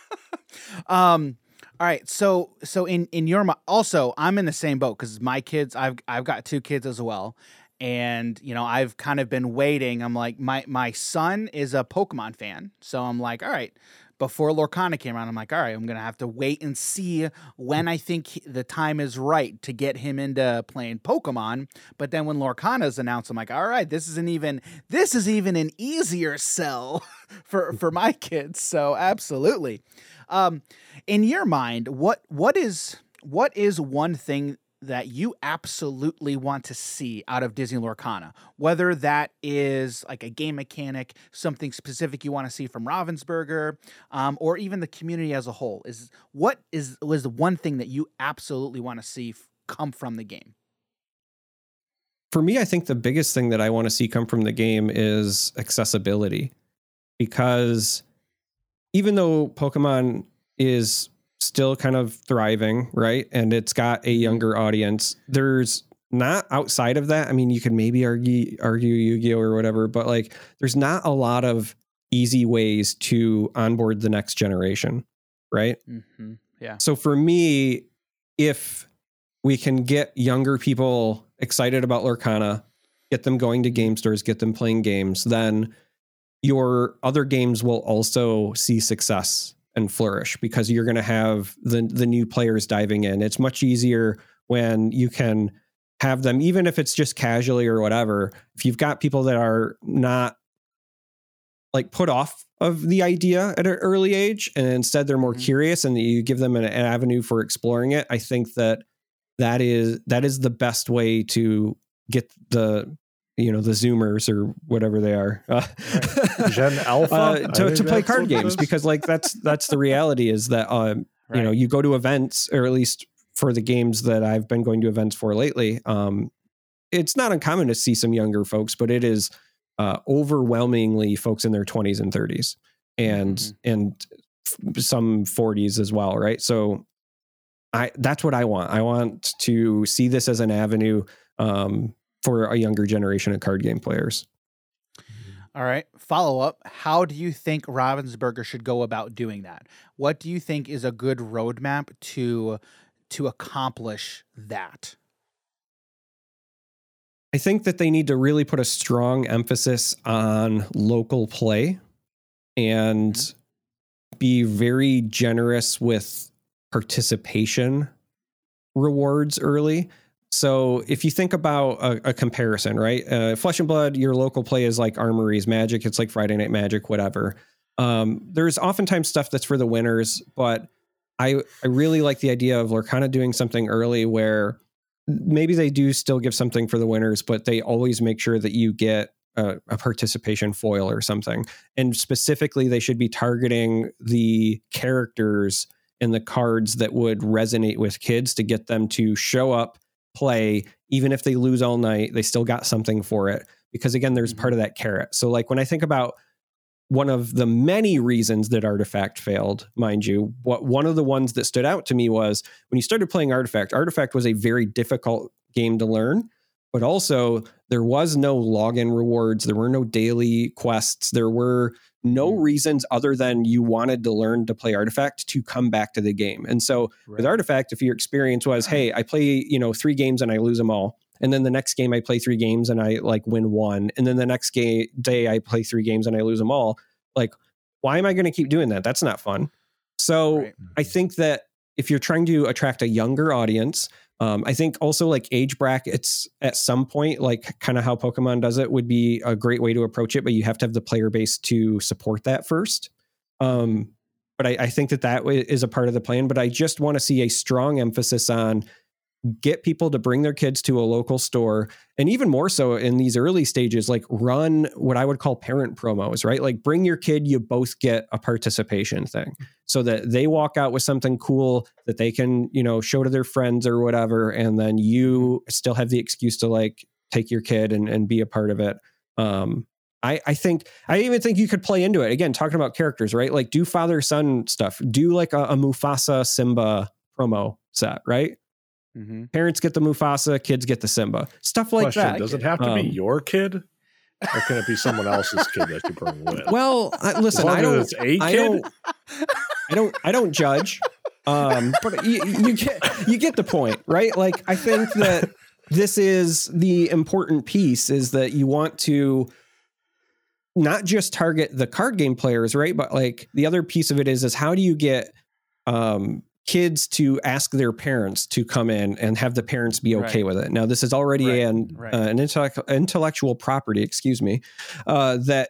um all right, so so in in your also I'm in the same boat cuz my kids I've I've got two kids as well and you know i've kind of been waiting. I'm like my my son is a pokemon fan. So i'm like all right. Before lorcana came around i'm like all right i'm gonna have to wait and see when i think the time is right to get him into playing pokemon. But then when lorcana's announced i'm like all right this is an even this is even an easier sell for for my kids. So absolutely. Um in your mind what what is what is one thing that you absolutely want to see out of Disney Lorcana, whether that is like a game mechanic, something specific you want to see from Ravensburger, um, or even the community as a whole. Is what is was the one thing that you absolutely want to see f- come from the game? for me, I think the biggest thing that I want to see come from the game is accessibility. Because even though Pokemon is still kind of thriving, right? And it's got a younger audience, there's not outside of that. I mean, you could maybe argue argue Yu-Gi-Oh! or whatever, but like there's not a lot of easy ways to onboard the next generation, right? Mm-hmm. Yeah. So for me, if we can get younger people excited about Lorcana, get them going to game stores, get them playing games, then your other games will also see success and flourish because you're going to have the the new players diving in. It's much easier when you can have them even if it's just casually or whatever. If you've got people that are not like put off of the idea at an early age and instead they're more Mhm. curious and you give them an, an avenue for exploring it i think that that is that is the best way to get the you know the zoomers or whatever they are. Uh, Gen Alpha? uh, to, to play card games because like that's that's the reality is that um you know you go to events or at least for the games that i've been going to events for lately um it's not uncommon to see some younger folks but it is uh overwhelmingly folks in their 20s and 30s and Mhm. and f- some 40s as well right? So i that's what i want. I want to see this as an avenue um for a younger generation of card game players All right. Follow up. How do you think Ravensburger should go about doing that? What do you think is a good roadmap to to accomplish that? I think that they need to really put a strong emphasis on local play and mm-hmm. be very generous with participation rewards early. So if you think about a, a comparison, right? Uh, Flesh and Blood, your local play is like Armory's Magic. It's like Friday Night Magic, whatever. Um, there's oftentimes stuff that's for the winners, but I I really like the idea of Lorcana doing something early where maybe they do still give something for the winners, but they always make sure that you get a, a participation foil or something. And specifically, they should be targeting the characters and the cards that would resonate with kids to get them to show up, play, even if they lose all night, they still got something for it. Because again, there's part mm-hmm. of that carrot. So, like when I think about one of the many reasons that Artifact failed, mind you, what one of the ones that stood out to me was when you started playing Artifact, Artifact was a very difficult game to learn, but also there was no login rewards, there were no daily quests, there were no mm. reasons other than you wanted to learn to play Artifact to come back to the game. And so with Artifact, if your experience was, hey, I play, you know, three games and I lose them all. And then the next game I play three games and I like win one. And then the next ga- day I play three games and I lose them all. Like, why am I going to keep doing that? That's not fun. So Right. I think that if you're trying to attract a younger audience, um, I think also like age brackets at some point, like kind of how Pokemon does it, would be a great way to approach it. But you have to have the player base to support that first. Um, but I, I think that that is a part of the plan. But I just want to see a strong emphasis on get people to bring their kids to a local store and even more so in these early stages like run what i would call parent promos right like bring your kid you both get a participation thing so that they walk out with something cool that they can you know show to their friends or whatever and then you still have the excuse to like take your kid and, and be a part of it um I, I think I even think you could play into it again, talking about characters, right? Like do father son stuff, do like a, a Mufasa Simba promo set, right? Mm-hmm. Parents get the Mufasa, kids get the Simba, stuff like Question, that. Does it have to Um, be your kid? Or can it be someone else's kid that you bring with? Well, I, listen, I don't, I don't, I don't, I don't judge. Um, but you, you get, you get the point, right? Like, I think that this is the important piece is that you want to not just target the card game players, right? But like the other piece of it is, is how do you get, um, kids to ask their parents to come in and have the parents be okay Right. with it. Now, this is already Right, an right. uh, an intellect, intellectual property, excuse me, uh, that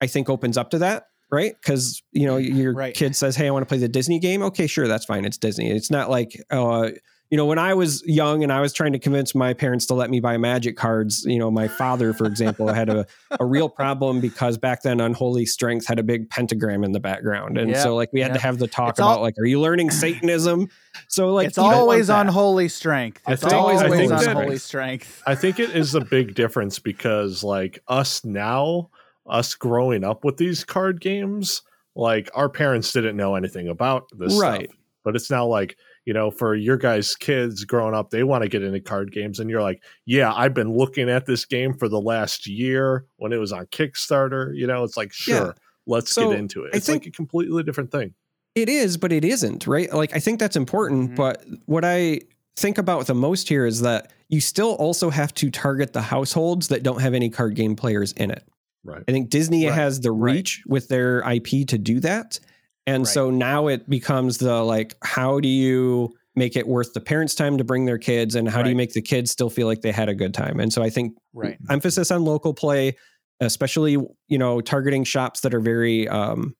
I think opens up to that, right? Because you know your Right. kid says, "Hey, I want to play the Disney game." Okay, sure, that's fine. It's Disney. It's not like uh, you know when I was young and I was trying to convince my parents to let me buy Magic cards. You know, my father, for example, had a a real problem because back then Unholy Strength had a big pentagram in the background, and Yeah, so like we had yeah. to have the talk It's all- about like, are you learning Satanism? So like it's you don't want always Unholy strength. I It's think- always I think on that- holy strength. I think it is a big difference because like us now, us growing up with these card games, like our parents didn't know anything about this Right. stuff. But it's now like, you know, for your guys' kids growing up, they want to get into card games. And you're like, yeah, I've been looking at this game for the last year when it was on Kickstarter. You know, it's like, sure, Yeah. let's So, get into it. It's like a completely different thing. It is, but it isn't, right? Like I think that's important, Mhm. but what I think about the most here is that you still also have to target the households that don't have any card game players in it. Right. I think Disney Right, has the right. reach with their IP to do that. And Right. so now it becomes the like how do you make it worth the parents' time to bring their kids and how do you make the kids still feel like they had a good time? And so I think Right. emphasis on local play, especially you know targeting shops that are very um,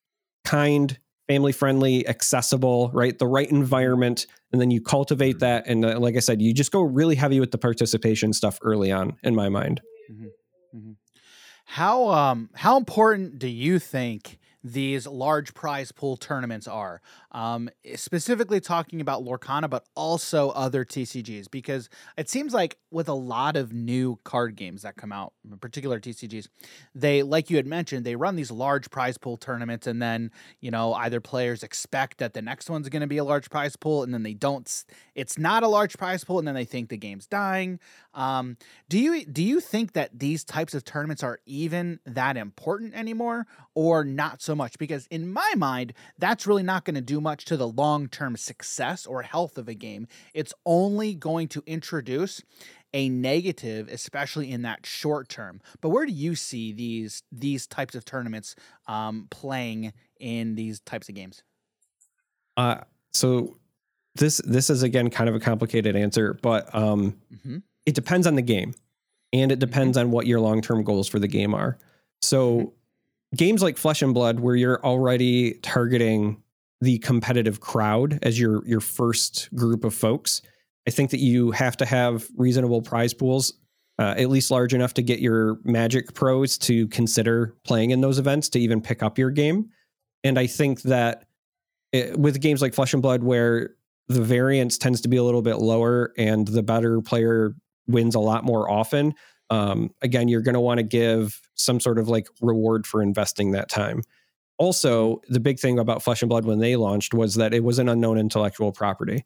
kind, family friendly, accessible, right? The right environment, and then you cultivate that. And uh, like I said, you just go really heavy with the participation stuff early on. In my mind, How um how important do you think these large prize pool tournaments are? Um, specifically talking about Lorcana, but also other TCGs, because it seems like with a lot of new card games that come out, particular TCGs, they like you had mentioned, they run these large prize pool tournaments, and then you know either players expect that the next one's going to be a large prize pool, and then they don't. It's not a large prize pool, and then they think the game's dying. Um, do you do you think that these types of tournaments are even that important anymore, or not so much? Because in my mind, that's really not going to do much to the long term success or health of a game. It's only going to introduce a negative, especially in that short term. But where do you see these these types of tournaments um, playing in these types of games? uh, so this this is again kind of a complicated answer, but um, hmm it depends on the game and it depends mm-hmm. on what your long-term goals for the game are. So mm-hmm. games like flesh and blood where you're already targeting the competitive crowd as your your first group of folks i think that you have to have reasonable prize pools uh, at least large enough to get your magic pros to consider playing in those events to even pick up your game. And i think that it, with games like flesh and blood where the variance tends to be a little bit lower and the better player wins a lot more often um, again you're going to want to give some sort of like reward for investing that time. Also the big thing about flesh and blood when they launched was that it was an unknown intellectual property.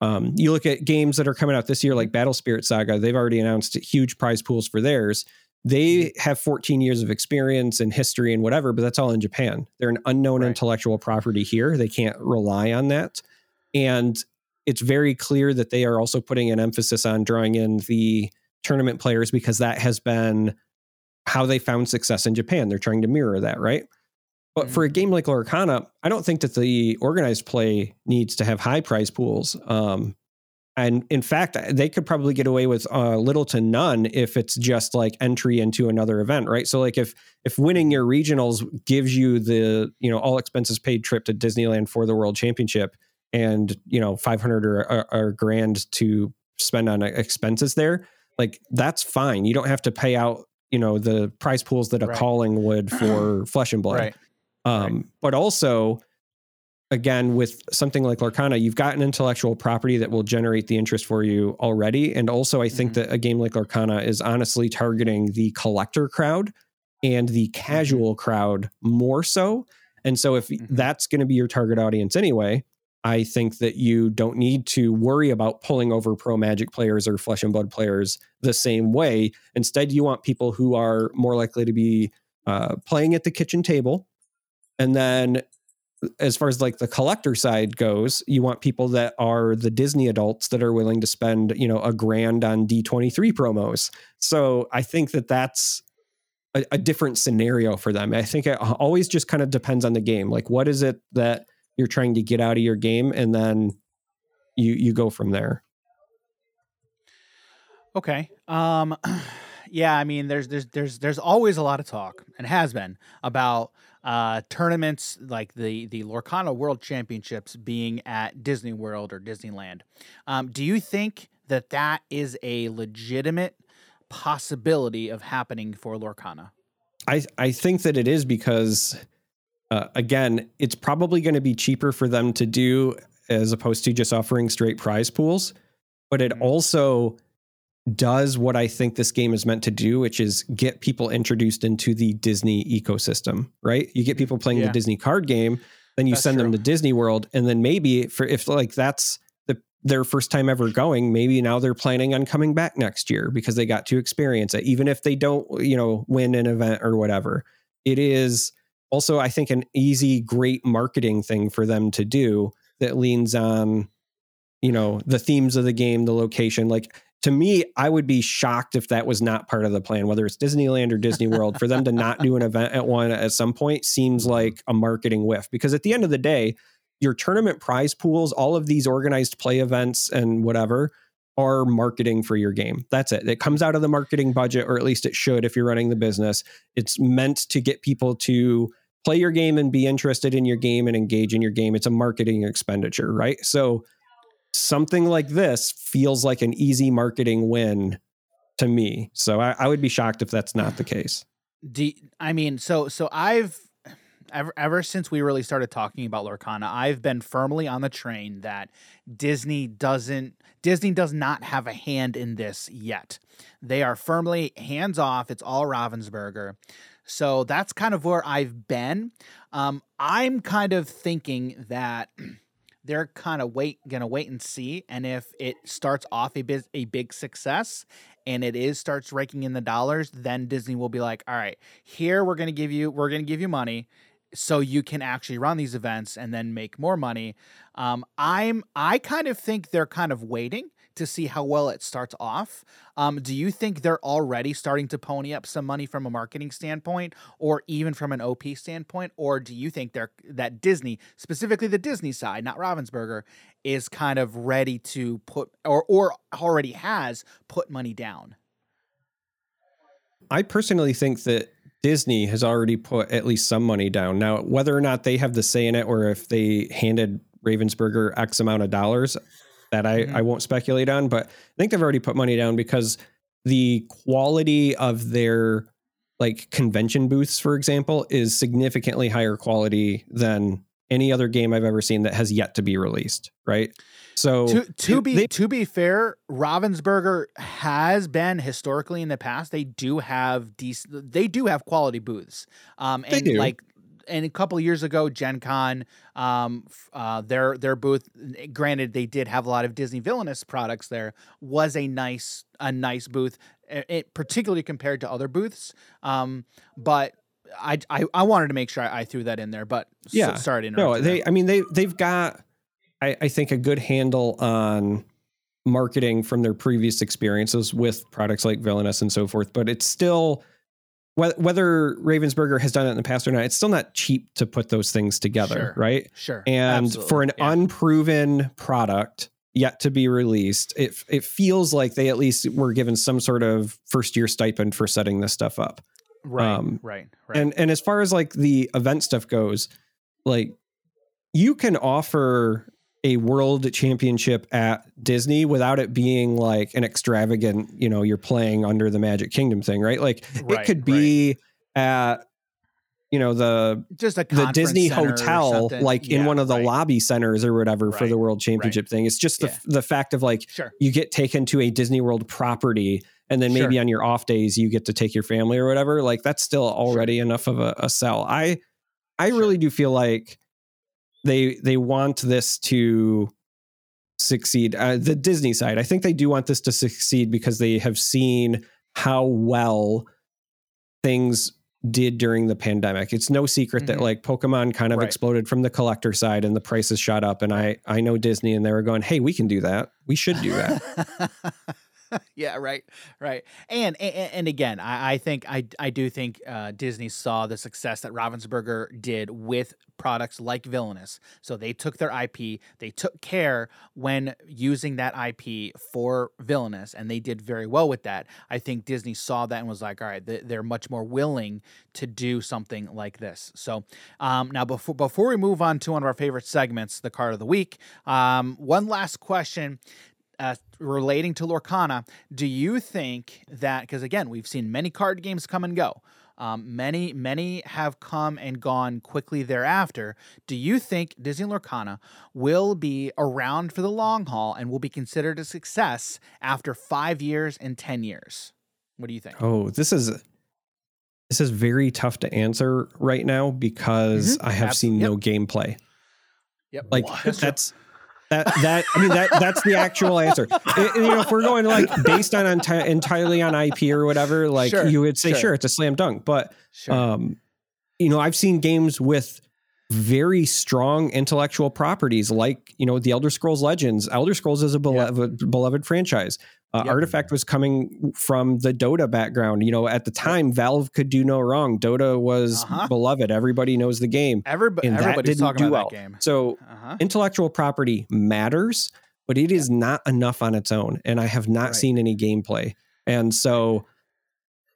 Um, you look at games that are coming out this year like battle spirit saga they've already announced huge prize pools for theirs. They have 14 years of experience and history and whatever but that's all in japan. They're an unknown Right. intellectual property here. They can't rely on that. And it's very clear that they are also putting an emphasis on drawing in the tournament players because that has been how they found success in Japan. They're trying to mirror that, right? But for a game like Lorcana, I don't think that the organized play needs to have high prize pools. Um, and in fact, they could probably get away with uh, little to none if it's just like entry into another event, right? So, like if if winning your regionals gives you the you know all expenses paid trip to Disneyland for the World Championship, and you know 500 or, or, or grand to spend on expenses there like that's fine you don't have to pay out you know the prize pools that a Right. calling would for flesh and blood Right. um, but also again with something like Lorcana, you've got an intellectual property that will generate the interest for you already. And also I think Mhm. that a game like Lorcana is honestly targeting the collector crowd and the casual crowd more so. And so if Mhm. that's going to be your target audience anyway, I think that you don't need to worry about pulling over pro magic players or flesh and blood players the same way. Instead, you want people who are more likely to be uh, playing at the kitchen table. And then, as far as like the collector side goes, you want people that are the Disney adults that are willing to spend, you know, a grand on D23 promos. So I think that that's a, a different scenario for them. I think it always just kind of depends on the game. Like, what is it that you're trying to get out of your game? And then you you go from there. Okay. Um yeah, I mean there's there's there's there's always a lot of talk and has been about uh tournaments like the the Lorcana World Championships being at Disney World or Disneyland. Um do you think that that is a legitimate possibility of happening for Lorcana? I I think that it is because uh, again, it's probably going to be cheaper for them to do as opposed to just offering straight prize pools, but it Mhm. also does what I think this game is meant to do, which is get people introduced into the Disney ecosystem, right? You get people playing Yeah. the Disney card game, then you That's send them to Disney World, and then maybe for if like that's the their first time ever going, maybe now they're planning on coming back next year because they got to experience it, even if they don't, you know, win an event or whatever. It is also, I think, an easy, great marketing thing for them to do that leans on, you know, the themes of the game, the location. Like to me, I would be shocked if that was not part of the plan, whether it's Disneyland or Disney World, for them to not do an event at one at some point seems mm-hmm. like a marketing whiff. Because at the end of the day, your tournament prize pools, all of these organized play events and whatever are marketing for your game. That's it. It comes out of the marketing budget, or at least it should if you're running the business. It's meant to get people to play your game and be interested in your game and engage in your game. It's a marketing expenditure, right? So something like this feels like an easy marketing win to me. So I, I would be shocked if that's not the case. Do I mean so so I've ever ever since we really started talking about Lorcana, I've been firmly on the train that Disney doesn't Disney does not have a hand in this yet. They are firmly hands off. It's all Ravensburger. So that's kind of where I've been. Um, I'm kind of thinking that they're kind of wait gonna wait and see, and if it starts off a big a big success, and it is starts raking in the dollars, then Disney will be like, all right, here we're gonna give you we're gonna give you money so you can actually run these events and then make more money. Um, I'm I kind of think they're kind of waiting to see how well it starts off. Um, do you think they're already starting to pony up some money from a marketing standpoint, or even from an OP standpoint, or do you think they're that Disney, specifically the Disney side, not Ravensburger, is kind of ready to put or or already has put money down? I personally think that Disney has already put at least some money down. Now, whether or not they have the say in it or if they handed Ravensburger X amount of dollars, that I, Mhm. I won't speculate on, but I think they've already put money down because the quality of their like convention booths, for example, is significantly higher quality than any other game I've ever seen that has yet to be released. Right. So to to be they- to be fair, Ravensburger has been historically in the past. They do have decent. They do have quality booths. Um, They and do. like. And a couple of years ago, Gen Con, um, uh, their their booth. Granted, they did have a lot of Disney villainous products. There was a nice a nice booth, it, particularly compared to other booths. Um, but I, I I wanted to make sure I, I threw that in there. But Yeah. sorry to interrupt. No, they. I mean, they they've got, I, I think, a good handle on marketing from their previous experiences with products like Villainous and so forth. But it's still whether, Ravensburger has done it in the past or not. It's still not cheap to put those things together, Sure. right? sure. And absolutely, for an yeah. unproven product yet to be released, it it feels like they at least were given some sort of first year stipend for setting this stuff up. right, um, right, right. And and as far as like the event stuff goes, like you can offer a world championship at Disney without it being like an extravagant, you know, you're playing under the Magic Kingdom thing, right? Like Right, it could be at you know the Just a the Disney hotel like in one of the right. lobby centers or whatever for the world championship thing. It's just the Yeah. the fact of like Sure. you get taken to a Disney World property and then maybe Sure. on your off days you get to take your family or whatever. Like that's still already enough of a, a sell. I I Sure. really do feel like they they want this to succeed. Uh, the Disney side, I think they do want this to succeed because they have seen how well things did during the pandemic. It's no secret that Mhm. like Pokemon kind of Right. exploded from the collector side and the prices shot up. And I I know Disney and they were going, hey, we can do that. We should do that. yeah, right, right. And and, and again, I, I think I I do think uh, Disney saw the success that Ravensburger did with products like Villainous. So they took their IP, they took care when using that IP for Villainous, and they did very well with that. I think Disney saw that and was like, all right, they're much more willing to do something like this. So um, now before before we move on to one of our favorite segments, the card of the week, um, one last question uh, relating to Lorcana, do you think that because again we've seen many card games come and go, um, many many have come and gone quickly thereafter. Do you think Disney Lorcana will be around for the long haul and will be considered a success after five years and ten years? What do you think? Oh, this is this is very tough to answer right now because I have Abs- seen yep. no gameplay. Yep, Like that's that that I mean that that's the actual answer. It- you know, if we're going like based on enti- entirely on IP or whatever, like Sure, you would say sure. sure. it's a slam dunk. But sure. um, you know, I've seen games with very strong intellectual properties, like you know, the Elder Scrolls Legends. Elder Scrolls is a beloved beloved franchise. Uh, Yep. Artifact was coming from the Dota background. You know, at the time, Valve could do no wrong. Dota was Uh-huh. beloved. Everybody knows the game. Everybody, and that didn't talking do about well. that game. So Uh-huh. intellectual property matters, but it is not enough on its own. And I have not Right. seen any gameplay. And so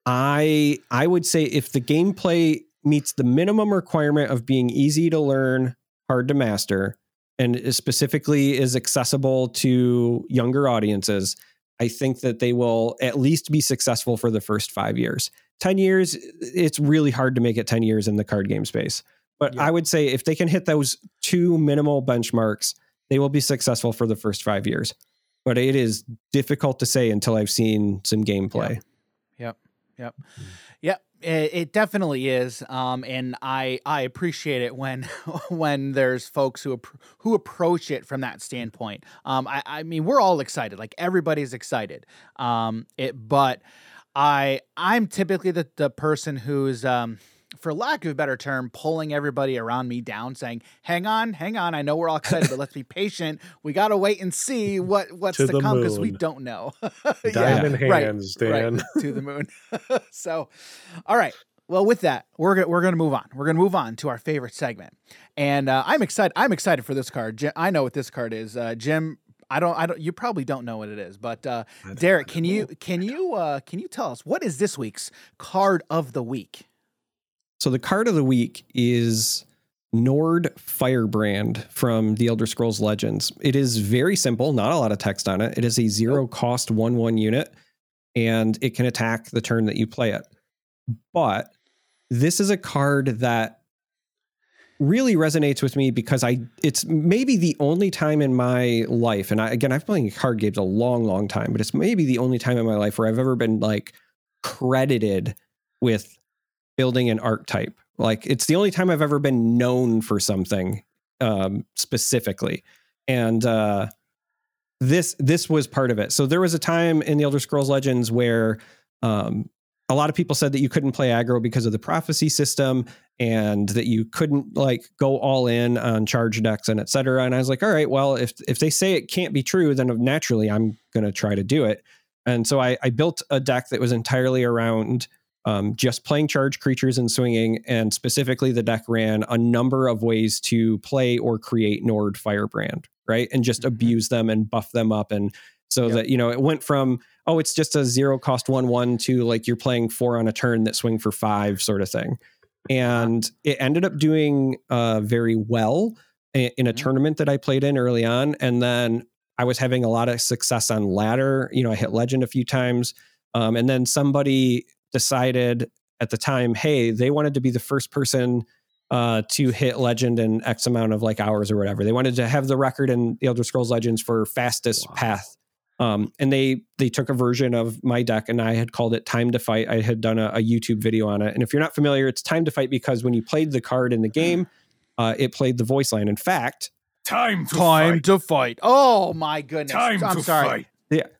I I would say if the gameplay meets the minimum requirement of being easy to learn, hard to master, and is specifically is accessible to younger audiences, I think that they will at least be successful for the first five years. 10 years, it's really hard to make it 10 years in the card game space. But Yeah. I would say if they can hit those two minimal benchmarks, they will be successful for the first five years. But it is difficult to say until I've seen some gameplay. Yep. Yep. Yep. It, it definitely is. Um, and I I appreciate it when when there's folks who who approach it from that standpoint. Um, I I mean we're all excited. Like everybody's excited. Um, it but I I'm typically the the person who's um for lack of a better term, pulling everybody around me down, saying, "Hang on, hang on. I know we're all excited, but let's be patient. We got to wait and see what what's To to, come because we don't know." Diamond right, hands, right, Dan. to the moon. so, all right. Well, with that, we're gonna we're gonna move on. We're gonna move on to our favorite segment, and uh, I'm excited. I'm excited for this card. Jim, I know what this card is. Uh, Jim, I don't. I don't. You probably don't know what it is, but uh, Darick, can you can you uh, can you tell us what is this week's card of the week? So the card of the week is Nord Firebrand from the Elder Scrolls Legends. It is very simple, not a lot of text on it. It is a zero oh. cost 1 1 unit, and it can attack the turn that you play it. But this is a card that really resonates with me because I it's maybe the only time in my life and I, again I've been playing card games a long long time but it's maybe the only time in my life where I've ever been like credited with building an archetype like it's the only time I've ever been known for something um specifically and uh this this was part of it so there was a time in the Elder Scrolls Legends where um a lot of people said that you couldn't play aggro because of the prophecy system and that you couldn't like go all in on charge decks and et cetera. And I was like, all right, well, if if they say it can't be true, then naturally I'm gonna try to do it. And so I, I built a deck that was entirely around um, just playing charge creatures and swinging. And specifically, the deck ran a number of ways to play or create Nord Firebrand, right? And just Mhm. abuse them and buff them up. And so Yep. that, you know, it went from, oh, it's just a zero cost one one to like you're playing four on a turn that swing for five sort of thing. And it ended up doing uh, very well. in a Mhm. tournament that I played in early on, and then I was having a lot of success on ladder. You know, I hit legend a few times, um, and then somebody decided at the time, hey, they wanted to be the first person uh, to hit legend in X amount of like hours or whatever. They wanted to have the record in the Elder Scrolls Legends for fastest Wow. path. Um, and they they took a version of my deck and I had called it Time to Fight. I had done a, a YouTube video on it. And if you're not familiar, it's Time to Fight because when you played the card in the game, uh, it played the voice line. In fact, Time to Time fight. to fight. Oh my goodness. Time I'm to sorry. fight.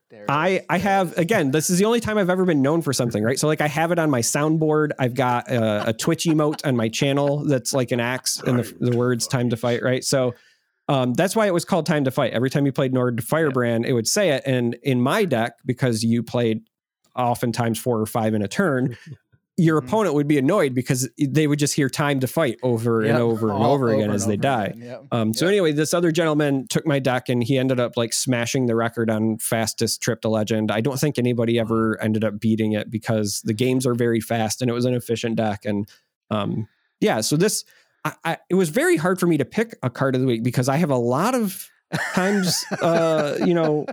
There I. I have again. This is the only time I've ever been known for something, right? So like I have it on my soundboard. I've got a, a Twitch emote on my channel that's like an axe and the, the words "time to fight," right? So um, that's why it was called "Time to Fight." Every time you played Nord Firebrand, it would say it. And in my deck, because you played oftentimes four or five in a turn, your Mhm. opponent would be annoyed because they would just hear "time to fight" over Yep, and over and all over again as they die. Yep. Um, so Yep. anyway, this other gentleman took my deck and he ended up like smashing the record on fastest trip to legend. I don't think anybody ever ended up beating it because the games are very fast and it was an efficient deck. And um, yeah, so this I, I, it was very hard for me to pick a card of the week because I have a lot of times uh, you know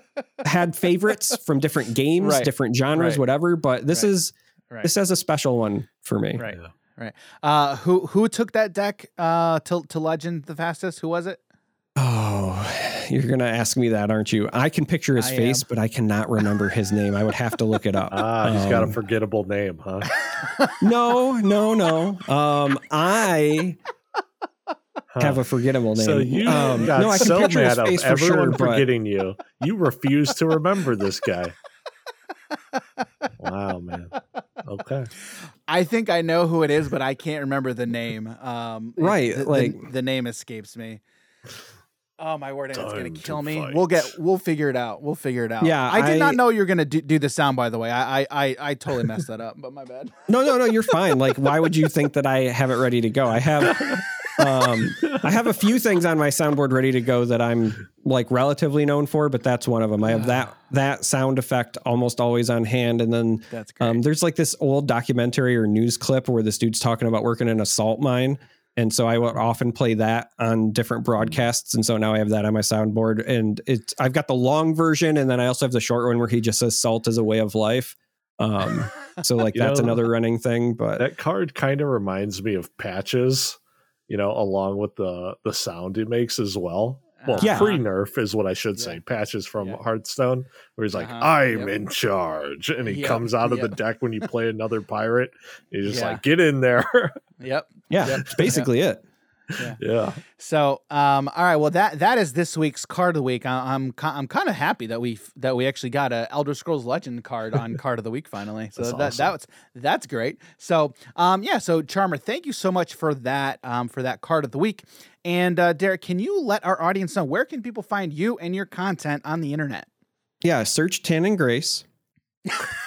had favorites from different games, Right. different genres, Right. whatever. But this Right. is Right. this has a special one for me. Right. Yeah. Right. Uh, who who took that deck uh, to to legend the fastest? Who was it? Oh, you're gonna ask me that, aren't you? I can picture his I face, am. but I cannot remember his name. I would have to look it up. Ah, he's got a Um, forgettable name, huh? no, no, no. Um, I have a forgettable name. So you um, got no, I can so picture his mad of face for everyone sure, but forgetting you. You refuse to remember this guy. Wow, man. Okay. I think I know who it is, but I can't remember the name. Um, Right, the, the- like- the, name escapes me. Oh my word! It's gonna Time to kill me. fight. We'll get. We'll figure it out. We'll figure it out. Yeah, I did I- not know you were gonna do, do the sound. By the way, I, I I I totally messed that up. But my bad. no, no, no. You're fine. Like, why would you think that I have it ready to go? I have, um, I have a few things on my soundboard ready to go that I'm like relatively known for, but that's one of them. I have that that sound effect almost always on hand, and then That's great. Um, there's like this old documentary or news clip where this dude's talking about working in a salt mine. And so I would often play that on different broadcasts. And so now I have that on my soundboard. And it's I've got the long version and then I also have the short one where he just says salt is a way of life. Um, so like that's know, another running thing. But That card kind of reminds me of patches, you know, along with the the sound it makes as well. Well, Yeah. pre nerf is what I should say. Yeah. Patches from Yeah. Hearthstone, where he's like, Uh-huh. "I'm Yep. in charge," and he Yep. comes out of the deck when you play another pirate. He's just Yeah. like, "Get in there." Yep. yeah, Yep. that's basically it. Yeah. So, um, all right. Well, that that is this week's card of the week. I, I'm I'm kind of happy that we that we actually got a Elder Scrolls Legend card on card of the week finally. So That's that awesome. that's that's great. So, um, yeah. So Charmer, thank you so much for that um, for that card of the week. And uh, Darick, can you let our audience know where can people find you and your content on the internet? Yeah, search Tan and Grace.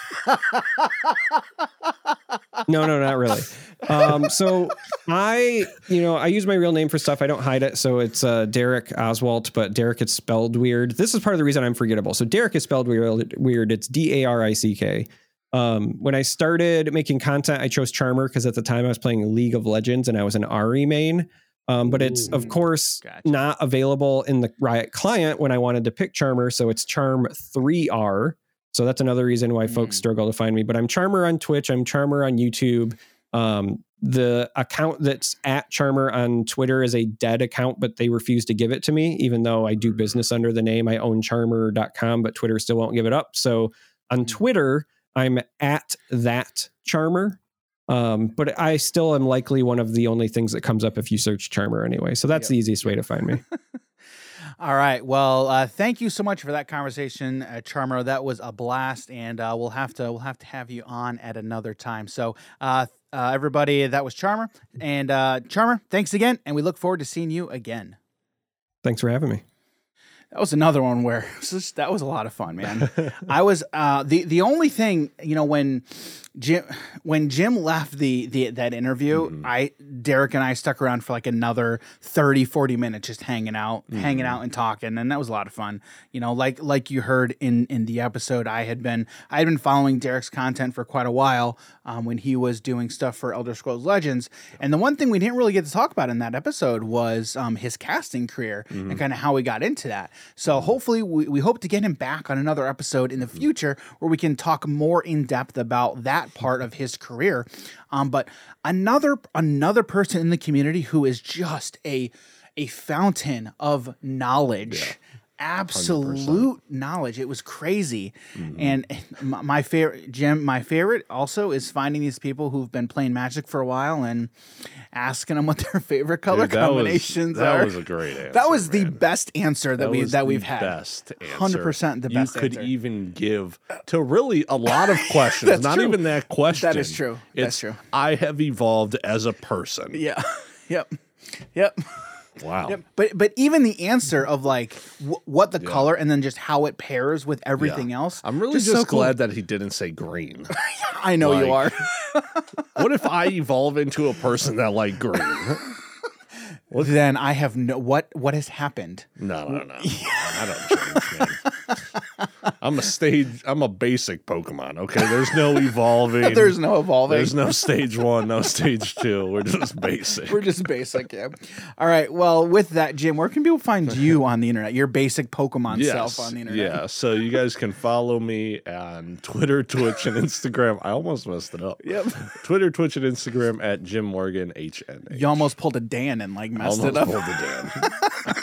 no, no, not really. Um, so I, you know, I use my real name for stuff. I don't hide it. So it's uh, Darick Oswalt, but Darick is spelled weird. This is part of the reason I'm forgettable. So Darick is spelled weird. Weird. It's D A R I C K. Um, when I started making content, I chose Charmer because at the time I was playing League of Legends and I was an Ahri main. Um, but it's of course gotcha. not available in the Riot client when I wanted to pick Charmer. So it's Charm 3R. So that's another reason why folks Mm. struggle to find me. But I'm Charmer on Twitch. I'm Charmer on YouTube. Um, the account that's at Charmer on Twitter is a dead account, but they refuse to give it to me, even though I do business under the name. I own charmer.com, but Twitter still won't give it up. So on Mm. Twitter, I'm at that Charmer. Um, but I still am likely one of the only things that comes up if you search Charmer anyway. So that's Yep. the easiest way to find me. All right. Well, uh, thank you so much for that conversation, uh, Charmer. That was a blast, and uh, we'll have to we'll have to have you on at another time. So, uh, uh, everybody, that was Charmer, and uh, Charmer, thanks again, and we look forward to seeing you again. Thanks for having me. That was another one where just, that was a lot of fun, man. I was uh, the the only thing you know when Jim when Jim left the, the that interview, mm-hmm. I Darick and I stuck around for like another 30 40 minutes just hanging out, mm-hmm. hanging out and talking and that was a lot of fun. You know, like like you heard in in the episode, I had been I had been following Darick's content for quite a while um, when he was doing stuff for Elder Scrolls Legends. And the one thing we didn't really get to talk about in that episode was um, his casting career mm-hmm. and kind of how he got into that. So hopefully we, we hope to get him back on another episode in the mm-hmm. future where we can talk more in depth about that that part of his career. Um, but another another person in the community who is just a a fountain of knowledge. Yeah absolute 100%. knowledge. It was crazy. Mm-hmm. And my, my, favorite, Jim, my favorite also is finding these people who've been playing Magic for a while and asking them what their favorite color Dude, that combinations was, that are. That was a great answer. That was man. the best answer that, that we that we've had. Best hundred percent the best. You could answer. even give to really a lot of questions. not true. even that question. That is true. That's it's, true. I have evolved as a person. Yeah. Yep. Yep. Wow. Yep. But but even the answer of like w- what the yeah. color and then just how it pairs with everything yeah. else. I'm really just, just so glad cool. that he didn't say green. I know like, you are. what if I evolve into a person that like green? Well, then I have no what what has happened. No, no, no. I don't change. I'm a stage. I'm a basic Pokemon. Okay, there's no evolving. there's no evolving. There's no stage one, no stage two. We're just basic. We're just basic. Yeah. All right. Well, with that, Jim, where can people find you on the internet? Your basic Pokemon yes, self on the internet. Yeah. So you guys can follow me on Twitter, Twitch, and Instagram. I almost messed it up. Yep. Twitter, Twitch, and Instagram at Jim Morgan HN. You almost pulled a Dan and like messed almost it up. Pulled a Dan.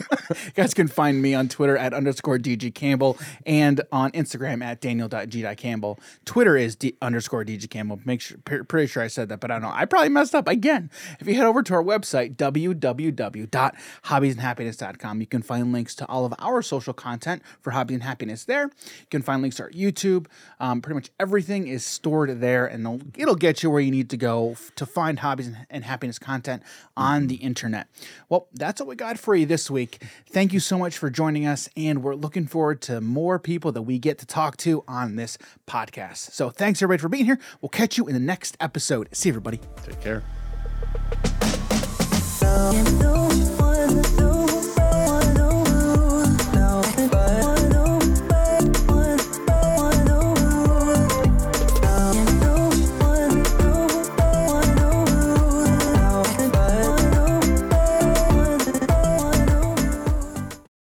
Guys can find me on Twitter at underscore DG Campbell and on Instagram at Daniel.G.Campbell. Twitter is D- underscore DG Campbell. Make sure, pretty sure I said that, but I don't know. I probably messed up again. If you head over to our website, www.hobbiesandhappiness.com, you can find links to all of our social content for Hobbies and Happiness there. You can find links to our YouTube. Um, pretty much everything is stored there, and it'll, get you where you need to go f- to find Hobbies and, and Happiness content on the internet. Well, that's what we got for you this week. Thank you so much for joining us, and we're looking forward to more people that we get to talk to on this podcast. So thanks everybody for being here. We'll catch you in the next episode. See you, everybody. Take care.